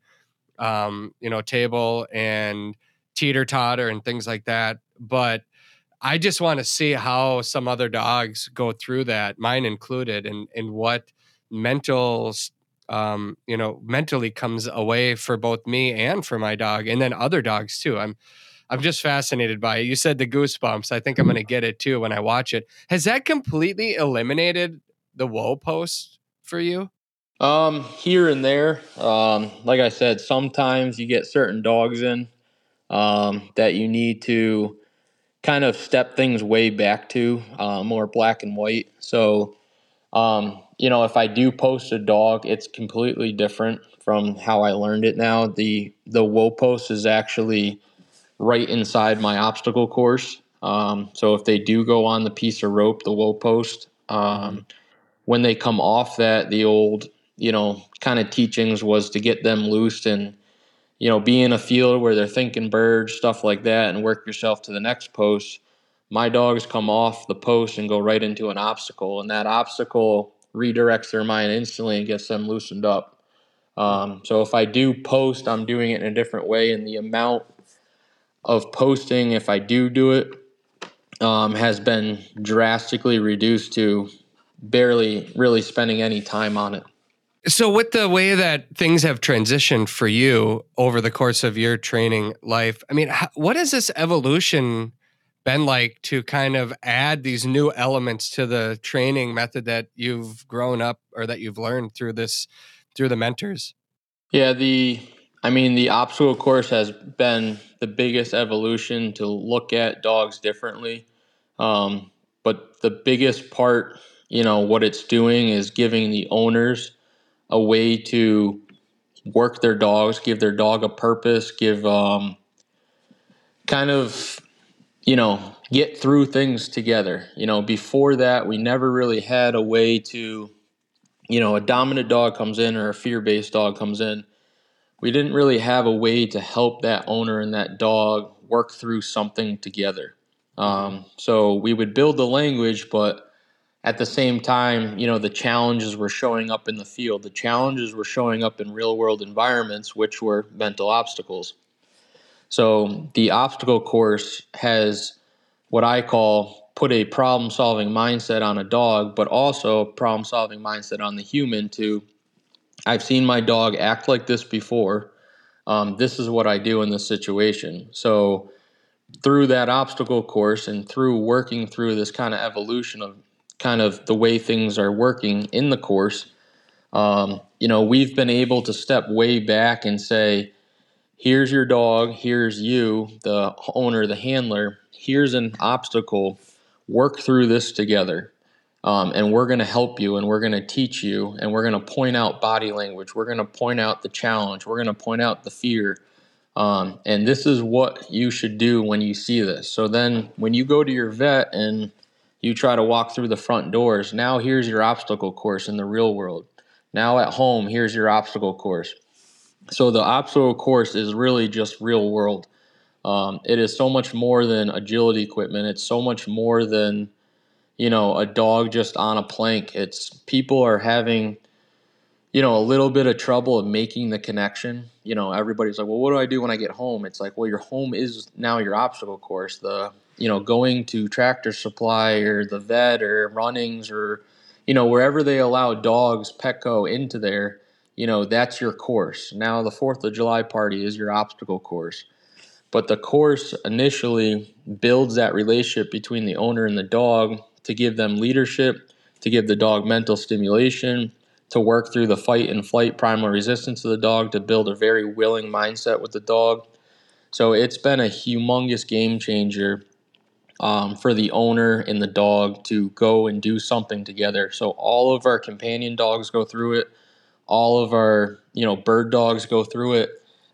um, you know, table and teeter totter and things like that, but. I just want to see how some other dogs go through that, mine included, and and what mental, um, you know, mentally comes away for both me and for my dog, and then other dogs too. I'm I'm just fascinated by it. You said the goosebumps. I think I'm going to get it too when I watch it. Has that completely eliminated the whoa post for you? Um, here and there. Um, like I said, sometimes you get certain dogs in um, that you need to kind of step things way back to uh, more black and white. So, um, you know, if I do post a dog, it's completely different from how I learned it now. The the whoa post is actually right inside my obstacle course. Um, so if they do go on the piece of rope, the whoa post, um, when they come off that, the old, you know, kind of teachings was to get them loosed and, you know, be in a field where they're thinking birds, stuff like that, and work yourself to the next post. My dogs come off the post and go right into an obstacle, and that obstacle redirects their mind instantly and gets them loosened up. Um, so if I do post, I'm doing it in a different way, and the amount of posting, if I do do it, um, has been drastically reduced to barely really spending any time on it. So, with the way that things have transitioned for you over the course of your training life, I mean, what has this evolution been like to kind of add these new elements to the training method that you've grown up or that you've learned through this through the mentors? Yeah, the I mean, the obstacle course has been the biggest evolution to look at dogs differently. Um, but the biggest part, you know, what it's doing is giving the owners a way to work their dogs, give their dog a purpose, give um, kind of, you know, get through things together. You know, before that, we never really had a way to, you know, a dominant dog comes in or a fear based dog comes in we didn't really have a way to help that owner and that dog work through something together. Um, so we would build the language, but at the same time, you know, the challenges were showing up in the field. The challenges were showing up in real world environments, which were mental obstacles. So the obstacle course has what I call put a problem solving mindset on a dog, but also a problem solving mindset on the human to I've seen my dog act like this before. Um, this is what I do in this situation. So, through that obstacle course and through working through this kind of evolution of kind of the way things are working in the course, um, you know, we've been able to step way back and say, here's your dog, here's you, the owner, the handler, here's an obstacle, work through this together. Um, and we're going to help you and we're going to teach you and we're going to point out body language. We're going to point out the challenge. We're going to point out the fear. Um, and this is what you should do when you see this. So then when you go to your vet and you try to walk through the front doors, now here's your obstacle course in the real world. Now at home, here's your obstacle course. So the obstacle course is really just real world. Um, it is so much more than agility equipment. It's so much more than you know, a dog just on a plank. It's people are having, you know, a little bit of trouble of making the connection. You know, everybody's like, well, what do I do when I get home? It's like, well, your home is now your obstacle course. The, you know, going to tractor supply or the vet or runnings or, you know, wherever they allow dogs, Petco into there, you know, that's your course. Now the 4th of July party is your obstacle course. But the course initially builds that relationship between the owner and the dog to give them leadership, to give the dog mental stimulation, to work through the fight and flight primal resistance of the dog, to build a very willing mindset with the dog. So it's been a humongous game changer um, for the owner and the dog to go and do something together. So all of our companion dogs go through it. All of our you know bird dogs go through it.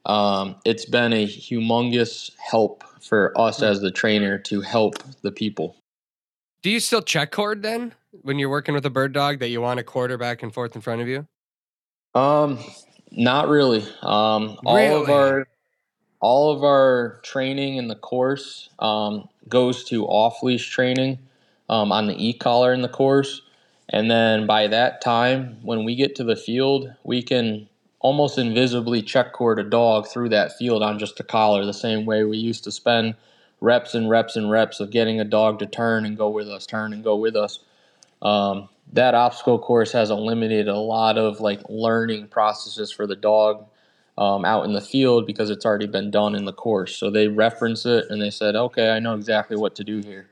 Um, it's been a humongous help for us as the trainer to help the people. Do you still check cord then when you're working with a bird dog that you want a quarter back and forth in front of you? Um, not really. Um, all really? of our all of our training in the course um, goes to off leash training um, on the e collar in the course, and then by that time, when we get to the field, we can almost invisibly check cord a dog through that field on just a collar, the same way we used to spend reps and reps and reps of getting a dog to turn and go with us, turn and go with us. Um, that obstacle course has eliminated a lot of like learning processes for the dog um, out in the field because it's already been done in the course. So they reference it and they said, "Okay, I know exactly what to do here."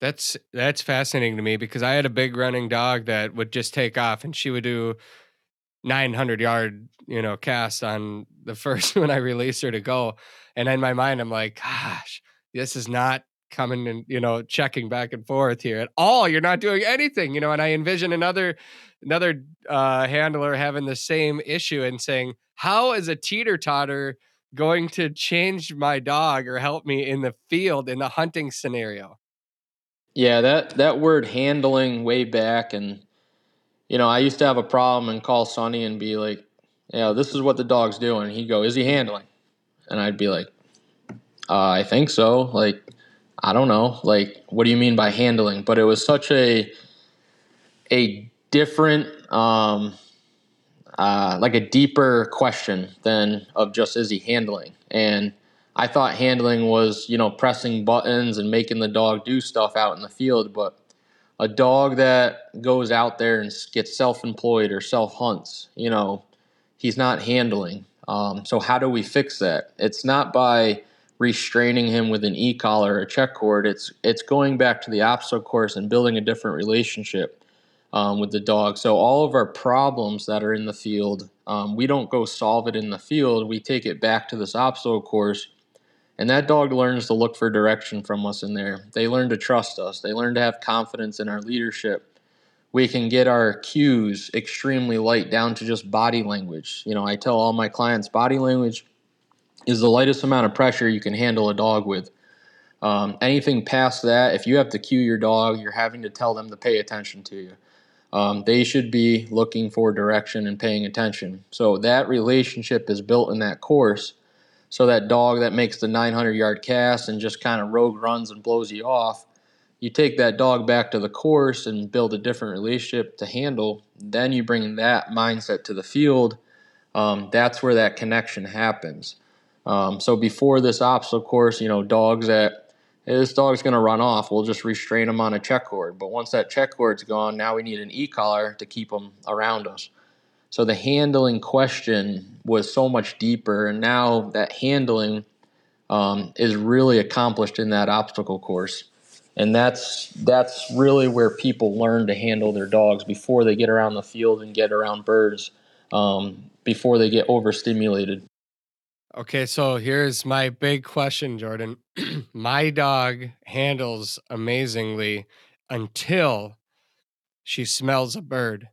That's that's fascinating to me because I had a big running dog that would just take off and she would do 900 yard, you know, cast on the first when I release her to go. And in my mind, I'm like, gosh, this is not coming and, you know, checking back and forth here at all. You're not doing anything, you know, and I envision another, another uh, handler having the same issue and saying, how is a teeter totter going to change my dog or help me in the field in the hunting scenario? Yeah, that that word handling way back and you know, I used to have a problem and call Sonny and be like, Yeah, this is what the dog's doing. He'd go, Is he handling? And I'd be like, uh, I think so. Like, I don't know. Like, what do you mean by handling? But it was such a a different um uh, like a deeper question than of just is he handling and I thought handling was, you know, pressing buttons and making the dog do stuff out in the field, but a dog that goes out there and gets self-employed or self-hunts, you know, he's not handling. Um, so how do we fix that? It's not by restraining him with an e-collar or a check cord. It's it's going back to the obstacle course and building a different relationship um, with the dog. So all of our problems that are in the field, um, we don't go solve it in the field. We take it back to this obstacle course and that dog learns to look for direction from us in there. They learn to trust us. They learn to have confidence in our leadership. We can get our cues extremely light down to just body language. You know, I tell all my clients body language is the lightest amount of pressure you can handle a dog with. Um, anything past that, if you have to cue your dog, you're having to tell them to pay attention to you. Um, they should be looking for direction and paying attention. So that relationship is built in that course so that dog that makes the 900 yard cast and just kind of rogue runs and blows you off, you take that dog back to the course and build a different relationship to handle. Then you bring that mindset to the field. Um, that's where that connection happens. Um, so before this obstacle course, you know, dogs that hey, this dog's going to run off, we'll just restrain him on a check cord. But once that check cord's gone, now we need an e collar to keep them around us. So the handling question was so much deeper, and now that handling um, is really accomplished in that obstacle course, and that's that's really where people learn to handle their dogs before they get around the field and get around birds, um, before they get overstimulated. Okay, so here's my big question, Jordan. my dog handles amazingly until she smells a bird.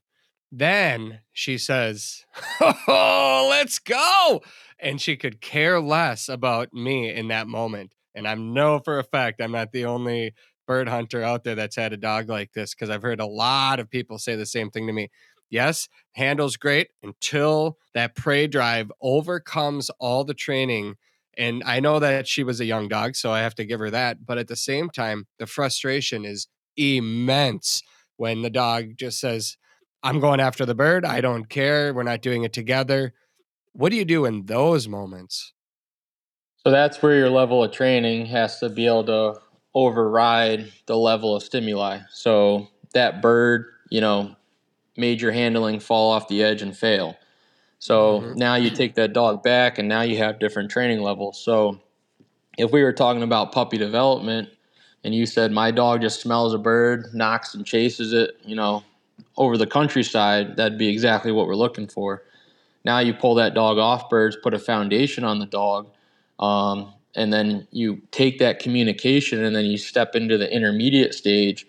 Then she says, Oh, let's go. And she could care less about me in that moment. And I know for a fact I'm not the only bird hunter out there that's had a dog like this because I've heard a lot of people say the same thing to me. Yes, handles great until that prey drive overcomes all the training. And I know that she was a young dog, so I have to give her that. But at the same time, the frustration is immense when the dog just says, I'm going after the bird. I don't care. We're not doing it together. What do you do in those moments? So that's where your level of training has to be able to override the level of stimuli. So that bird, you know, made your handling fall off the edge and fail. So mm-hmm. now you take that dog back and now you have different training levels. So if we were talking about puppy development and you said my dog just smells a bird, knocks and chases it, you know, over the countryside, that'd be exactly what we're looking for. Now you pull that dog off birds, put a foundation on the dog, um, and then you take that communication and then you step into the intermediate stage.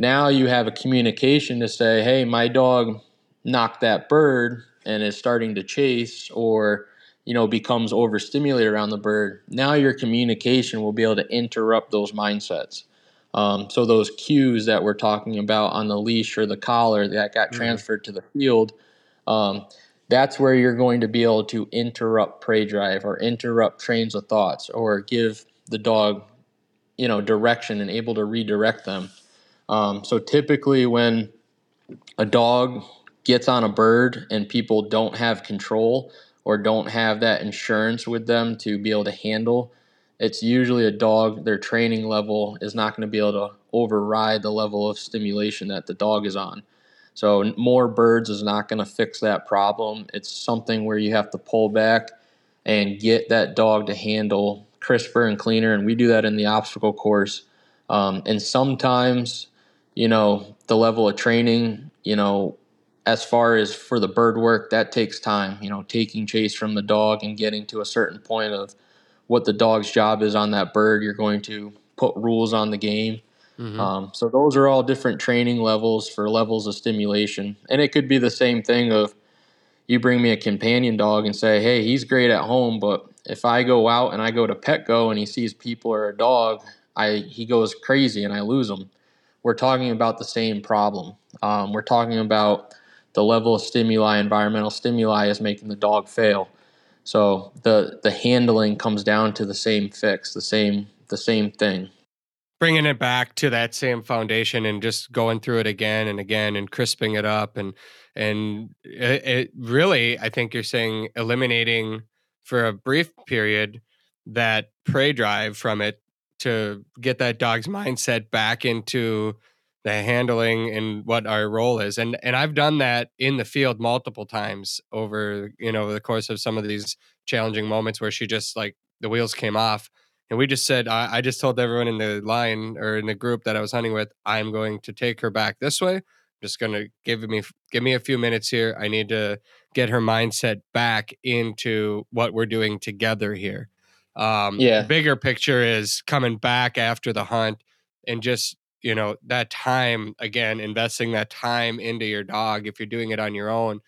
Now you have a communication to say, hey, my dog knocked that bird and is starting to chase or you know becomes overstimulated around the bird now your communication will be able to interrupt those mindsets um, so those cues that we're talking about on the leash or the collar that got mm-hmm. transferred to the field, um, that's where you're going to be able to interrupt prey drive or interrupt trains of thoughts or give the dog, you know, direction and able to redirect them. Um, so typically when a dog gets on a bird and people don't have control or don't have that insurance with them to be able to handle it's usually a dog, their training level is not going to be able to override the level of stimulation that the dog is on. So, more birds is not going to fix that problem. It's something where you have to pull back and get that dog to handle crisper and cleaner. And we do that in the obstacle course. Um, and sometimes, you know, the level of training, you know, as far as for the bird work, that takes time. You know, taking chase from the dog and getting to a certain point of what the dog's job is on that bird. You're going to put rules on the game. Mm-hmm. Um, so those are all different training levels for levels of stimulation, and it could be the same thing of you bring me a companion dog and say, hey, he's great at home, but if I go out and I go to Petco and he sees people or a dog, I he goes crazy and I lose him. We're talking about the same problem. Um, we're talking about the level of stimuli, environmental stimuli, is making the dog fail. So the the handling comes down to the same fix, the same the same thing. Bringing it back to that same foundation and just going through it again and again and crisping it up and and it, it really, I think you're saying eliminating for a brief period that prey drive from it to get that dog's mindset back into the handling and what our role is and and I've done that in the field multiple times over you know the course of some of these challenging moments where she just like the wheels came off and we just said I, I just told everyone in the line or in the group that I was hunting with I'm going to take her back this way. I'm just going to give me give me a few minutes here. I need to get her mindset back into what we're doing together here um yeah. bigger picture is coming back after the hunt and just you know that time again investing that time into your dog if you're doing it on your own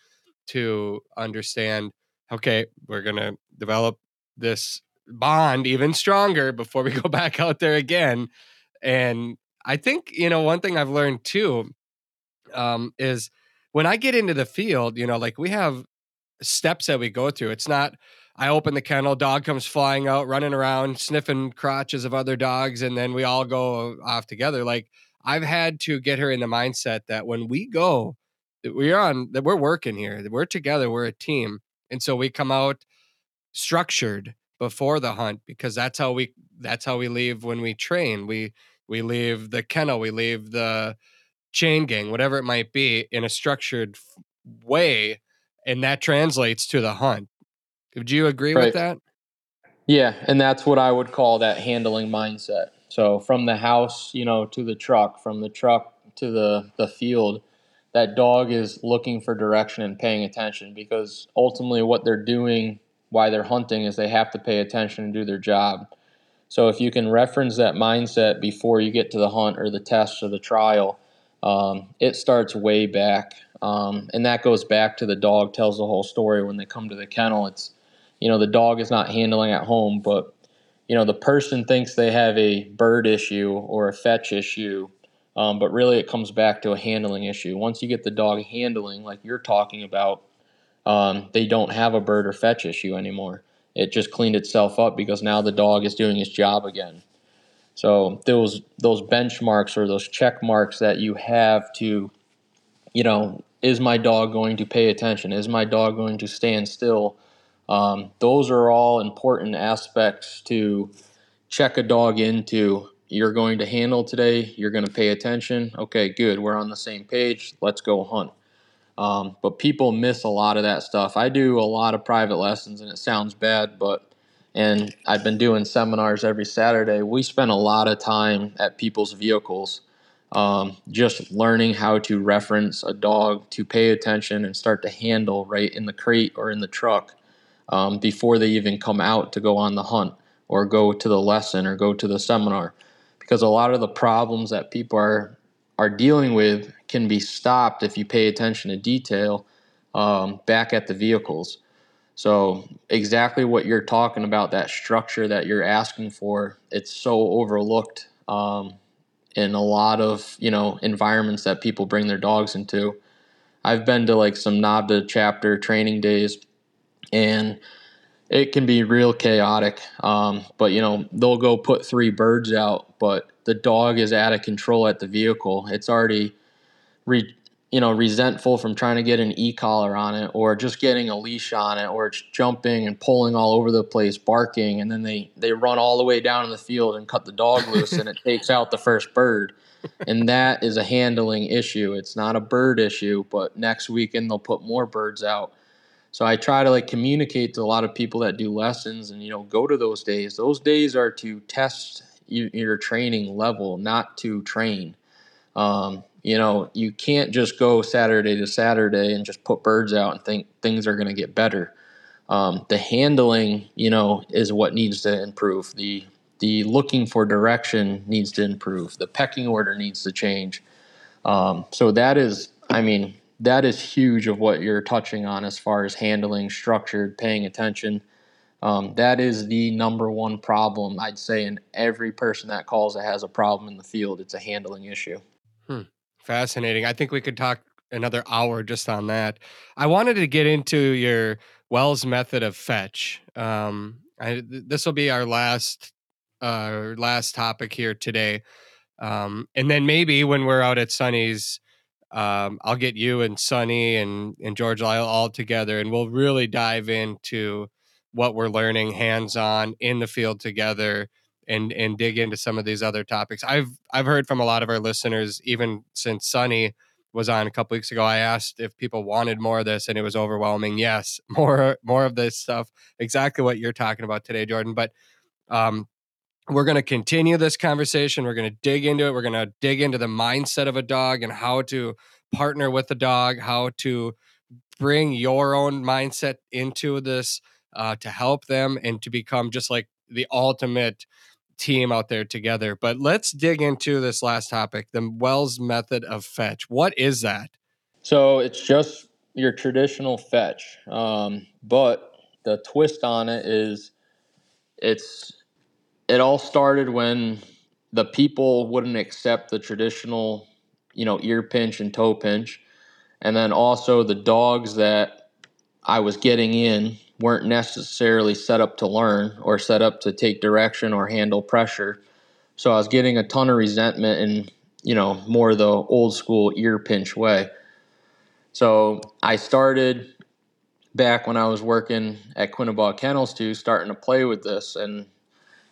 to understand okay we're to develop this bond even stronger before we go back out there again. And i think you know one thing i've learned too um, is when i get into the field you know like we have steps that we go through. It's not I open the kennel, dog comes flying out, running around, sniffing crotches of other dogs, and then we all go off together. Like I've had to get her in the mindset that when we go, that we're on, that we're working here, that we're together, we're a team, and so we come out structured before the hunt because that's how we that's how we leave when we train. We we leave the kennel, we leave the chain gang, whatever it might be, in a structured way, and that translates to the hunt would you agree right. with that? Yeah, and that's what I would call that handling mindset. So from the house, you know, to the truck, from the truck to the the field, that dog is looking for direction and paying attention because ultimately what they're doing why they're hunting is they have to pay attention and do their job. So if you can reference that mindset before you get to the hunt or the test or the trial, um, it starts way back, um, and that goes back to the dog tells the whole story when they come to the kennel. It's you know the dog is not handling at home but you know the person thinks they have a bird issue or a fetch issue um, but really it comes back to a handling issue. Once you get the dog handling like you're talking about um, they don't have a bird or fetch issue anymore. It just cleaned itself up because now the dog is doing its job again. So those those benchmarks or those check marks that you have to you know is my dog going to pay attention? Is my dog going to stand still um, those are all important aspects to check a dog into. You're going to handle today, you're going to pay attention. Okay, good, we're on the same page, let's go hunt. Um, but people miss a lot of that stuff. I do a lot of private lessons, and it sounds bad, but and I've been doing seminars every Saturday. We spend a lot of time at people's vehicles, um, just learning how to reference a dog to pay attention and start to handle right in the crate or in the truck um, before they even come out to go on the hunt or go to the lesson or go to the seminar. Because a lot of the problems that people are are dealing with can be stopped if you pay attention to detail um, back at the vehicles. So exactly what you're talking about that structure that you're asking for it's so overlooked um, in a lot of you know environments that people bring their dogs into. I've been to like some NAVHDA chapter training days and it can be real chaotic. Um, but you know, they'll go put three birds out, but the dog is out of control at the vehicle. It's already, re, you know, resentful from trying to get an e-collar on it, or just getting a leash on it, or it's jumping and pulling all over the place, barking, and then they they run all the way down in the field and cut the dog loose, and it takes out the first bird. And that is a handling issue. It's not a bird issue, but next weekend they'll put more birds out so I try to like communicate to a lot of people that do lessons and you know go to those days. Those days are to test your training level, not to train. Um, You know, you can't just go Saturday to Saturday and just put birds out and think things are going to get better. Um, the handling, you know, is what needs to improve. The the looking for direction needs to improve. The pecking order needs to change. Um, so that is, I mean, that is huge of what you're touching on as far as handling, structured, paying attention. Um, that is the number one problem I'd say in every person that calls that has a problem in the field. It's a handling issue. Hmm. Fascinating. I think we could talk another hour just on that. I wanted to get into your Wells method of fetch. Um, this will be our last uh, last topic here today. Um, and then maybe when we're out at Sonny's, um, I'll get you and Sonny and, and George Lyle all together and we'll really dive into what we're learning hands on in the field together and and dig into some of these other topics. I've I've heard from a lot of our listeners, even since Sonny was on a couple weeks ago. I asked if people wanted more of this, and it was overwhelming. Yes, more more of this stuff. Exactly what you're talking about today, Jordan. But um, we're going to continue this conversation. We're going to dig into it. We're going to dig into the mindset of a dog and how to partner with the dog, how to bring your own mindset into this uh, to help them and to become just like the ultimate team out there together. But let's dig into this last topic the Wells method of fetch. What is that? So it's just your traditional fetch, um, but the twist on it is it's it all started when the people wouldn't accept the traditional, you know, ear pinch and toe pinch. And then also the dogs that I was getting in weren't necessarily set up to learn or set up to take direction or handle pressure. So I was getting a ton of resentment in, you know, more the old school ear pinch way. So I started back when I was working at Quinebaug Kennels too, starting to play with this. And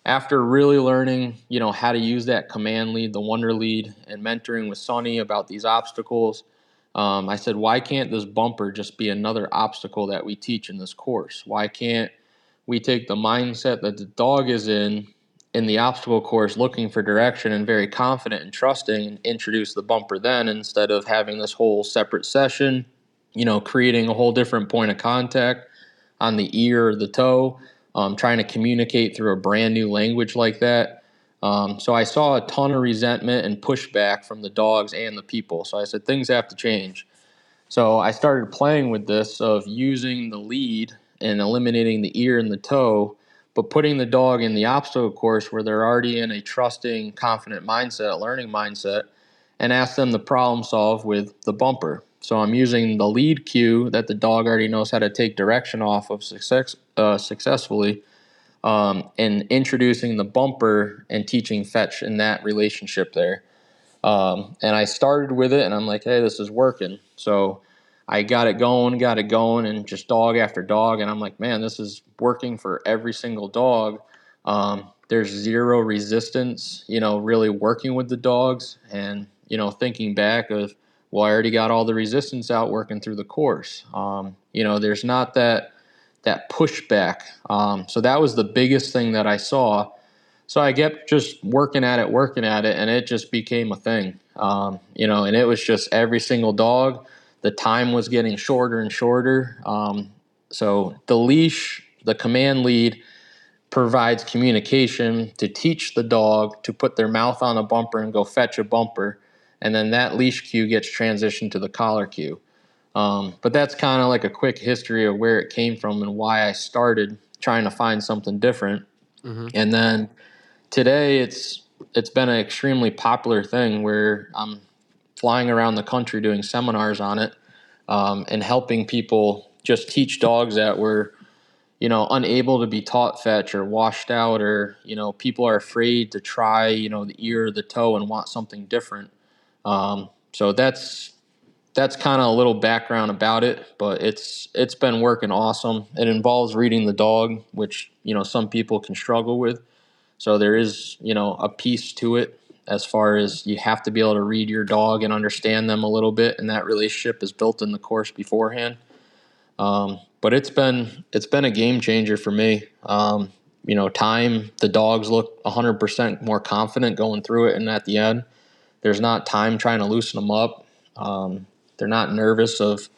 after really learning, you know, how to use that command lead, the wonder lead, and mentoring with Sonny about these obstacles, um, I said, why can't this bumper just be another obstacle that we teach in this course? Why can't we take the mindset that the dog is in in the obstacle course looking for direction and very confident and trusting and introduce the bumper then instead of having this whole separate session, you know, creating a whole different point of contact on the ear or the toe um, trying to communicate through a brand new language like that. Um, so I saw a ton of resentment and pushback from the dogs and the people. So I said things have to change. So I started playing with this of using the lead and eliminating the ear and the toe, but putting the dog in the obstacle course where they're already in a trusting, confident mindset, learning mindset, and ask them to problem solve with the bumper. So I'm using the lead cue that the dog already knows how to take direction off of success, uh, successfully um, and introducing the bumper and teaching fetch in that relationship there. Um, and I started with it and I'm like, hey, this is working. So I got it going, got it going, and just dog after dog. And I'm like, man, this is working for every single dog. Um, there's zero resistance, you know, really working with the dogs. And, you know, thinking back of, well, I already got all the resistance out working through the course. Um, you know, there's not that that pushback. Um, so that was the biggest thing that I saw. So I kept just working at it, working at it, and it just became a thing. Um, you know, and it was just every single dog. The time was getting shorter and shorter. Um, so the leash, the command lead, provides communication to teach the dog to put their mouth on a bumper and go fetch a bumper and then that leash cue gets transitioned to the collar cue. Um, but that's kind of like a quick history of where it came from and why I started trying to find something different. Mm-hmm. And then today it's it's been an extremely popular thing where I'm flying around the country doing seminars on it um, and helping people just teach dogs that were you know unable to be taught fetch or washed out or you know people are afraid to try you know the ear or the toe and want something different um, so that's that's kind of a little background about it, but it's it's been working awesome. It involves reading the dog, which you know some people can struggle with. So there is you know a piece to it as far as you have to be able to read your dog and understand them a little bit, and that relationship is built in the course beforehand. Um, but it's been it's been a game changer for me. Um, you know, time the dogs look 100% more confident going through it, and at the end, there's not time trying to loosen them up. Um, they're not nervous of,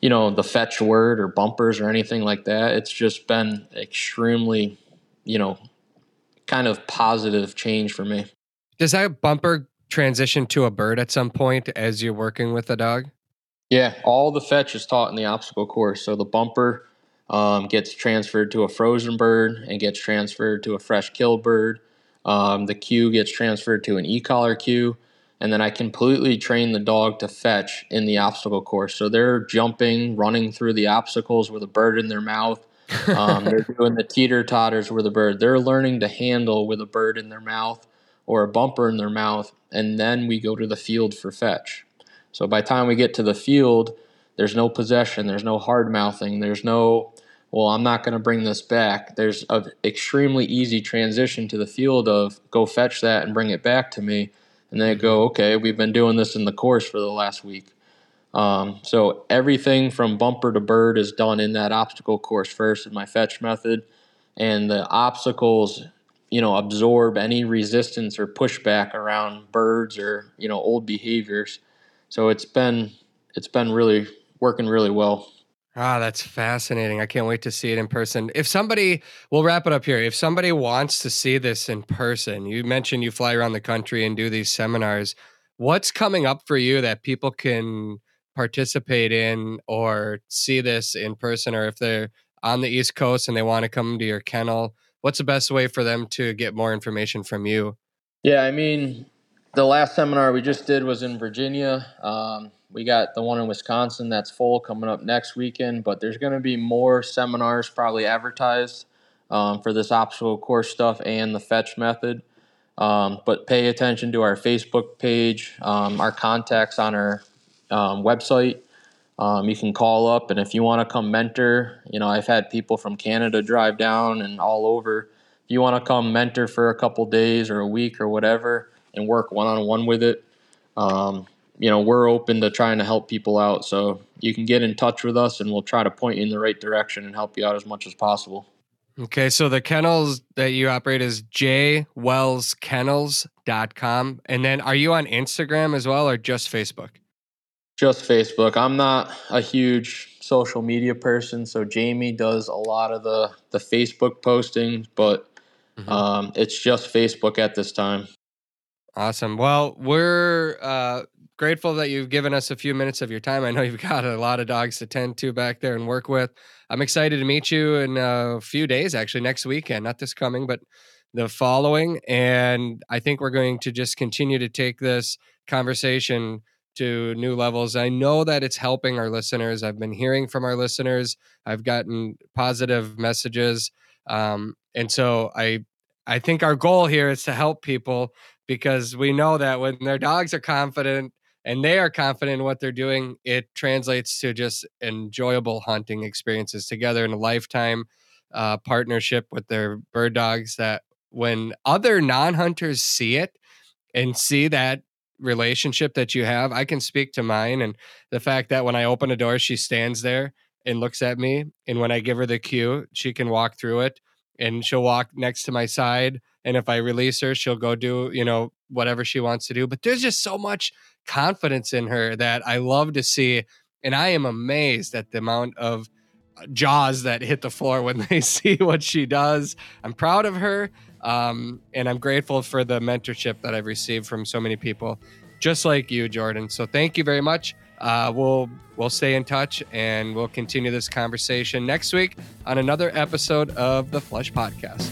you know, the fetch word or bumpers or anything like that. It's just been extremely, you know, kind of positive change for me. Does that bumper transition to a bird at some point as you're working with the dog? Yeah, all the fetch is taught in the obstacle course. So the bumper um, gets transferred to a frozen bird and gets transferred to a fresh kill bird. Um, the cue gets transferred to an e-collar cue, and then I completely train the dog to fetch in the obstacle course. So they're jumping, running through the obstacles with a bird in their mouth. Um, they're doing the teeter totters with a bird. They're learning to handle with a bird in their mouth or a bumper in their mouth, and then we go to the field for fetch. So by the time we get to the field, there's no possession, there's no hard mouthing, there's no, well, I'm not going to bring this back. There's an extremely easy transition to the field of go fetch that and bring it back to me. And they go, okay, we've been doing this in the course for the last week. Um, so everything from bumper to bird is done in that obstacle course first in my fetch method. And the obstacles you know absorb any resistance or pushback around birds or you know old behaviors so it's been it's been really working really well Ah, that's fascinating. I can't wait to see it in person. If somebody, we'll wrap it up here. If somebody wants to see this in person, you mentioned you fly around the country and do these seminars. What's coming up for you that people can participate in or see this in person? Or if they're on the East Coast and they want to come to your kennel, what's the best way for them to get more information from you? Yeah, I mean, the last seminar we just did was in Virginia. Um, we got the one in Wisconsin that's full coming up next weekend, but there's going to be more seminars probably advertised um, for this obstacle course stuff and the fetch method. Um, but pay attention to our Facebook page, um, our contacts on our um, website. Um, you can call up, and if you want to come mentor, you know, I've had people from Canada drive down and all over. If you want to come mentor for a couple days or a week or whatever and work one on one with it, um, you know, we're open to trying to help people out. So you can get in touch with us, and we'll try to point you in the right direction and help you out as much as possible. Okay, so the kennels that you operate is jwellskennels.com. And then are you on Instagram as well or just Facebook? Just Facebook. I'm not a huge social media person, so Jamie does a lot of the the Facebook posting, but mm-hmm. um, it's just Facebook at this time. Awesome. Well, we're uh, grateful that you've given us a few minutes of your time. I know you've got a lot of dogs to tend to back there and work with. I'm excited to meet you in a few days, actually, next weekend, not this coming, but the following. And I think we're going to just continue to take this conversation to new levels. I know that it's helping our listeners. I've been hearing from our listeners. I've gotten positive messages, um, and so I I think our goal here is to help people because we know that when their dogs are confident and they are confident in what they're doing, it translates to just enjoyable hunting experiences together in a lifetime uh, partnership with their bird dogs. That when other non hunters see it and see that relationship that you have. I can speak to mine and the fact that when I open a door, she stands there and looks at me. And when I give her the cue, she can walk through it and she'll walk next to my side. And if I release her, she'll go do, you know, whatever she wants to do. But there's just so much confidence in her that I love to see. And I am amazed at the amount of uh, jaws that hit the floor when they see what she does. I'm proud of her. Um, and I'm grateful for the mentorship that I've received from so many people, just like you, Jordan. So thank you very much. Uh, we'll we'll stay in touch and we'll continue this conversation next week on another episode of the Flush Podcast.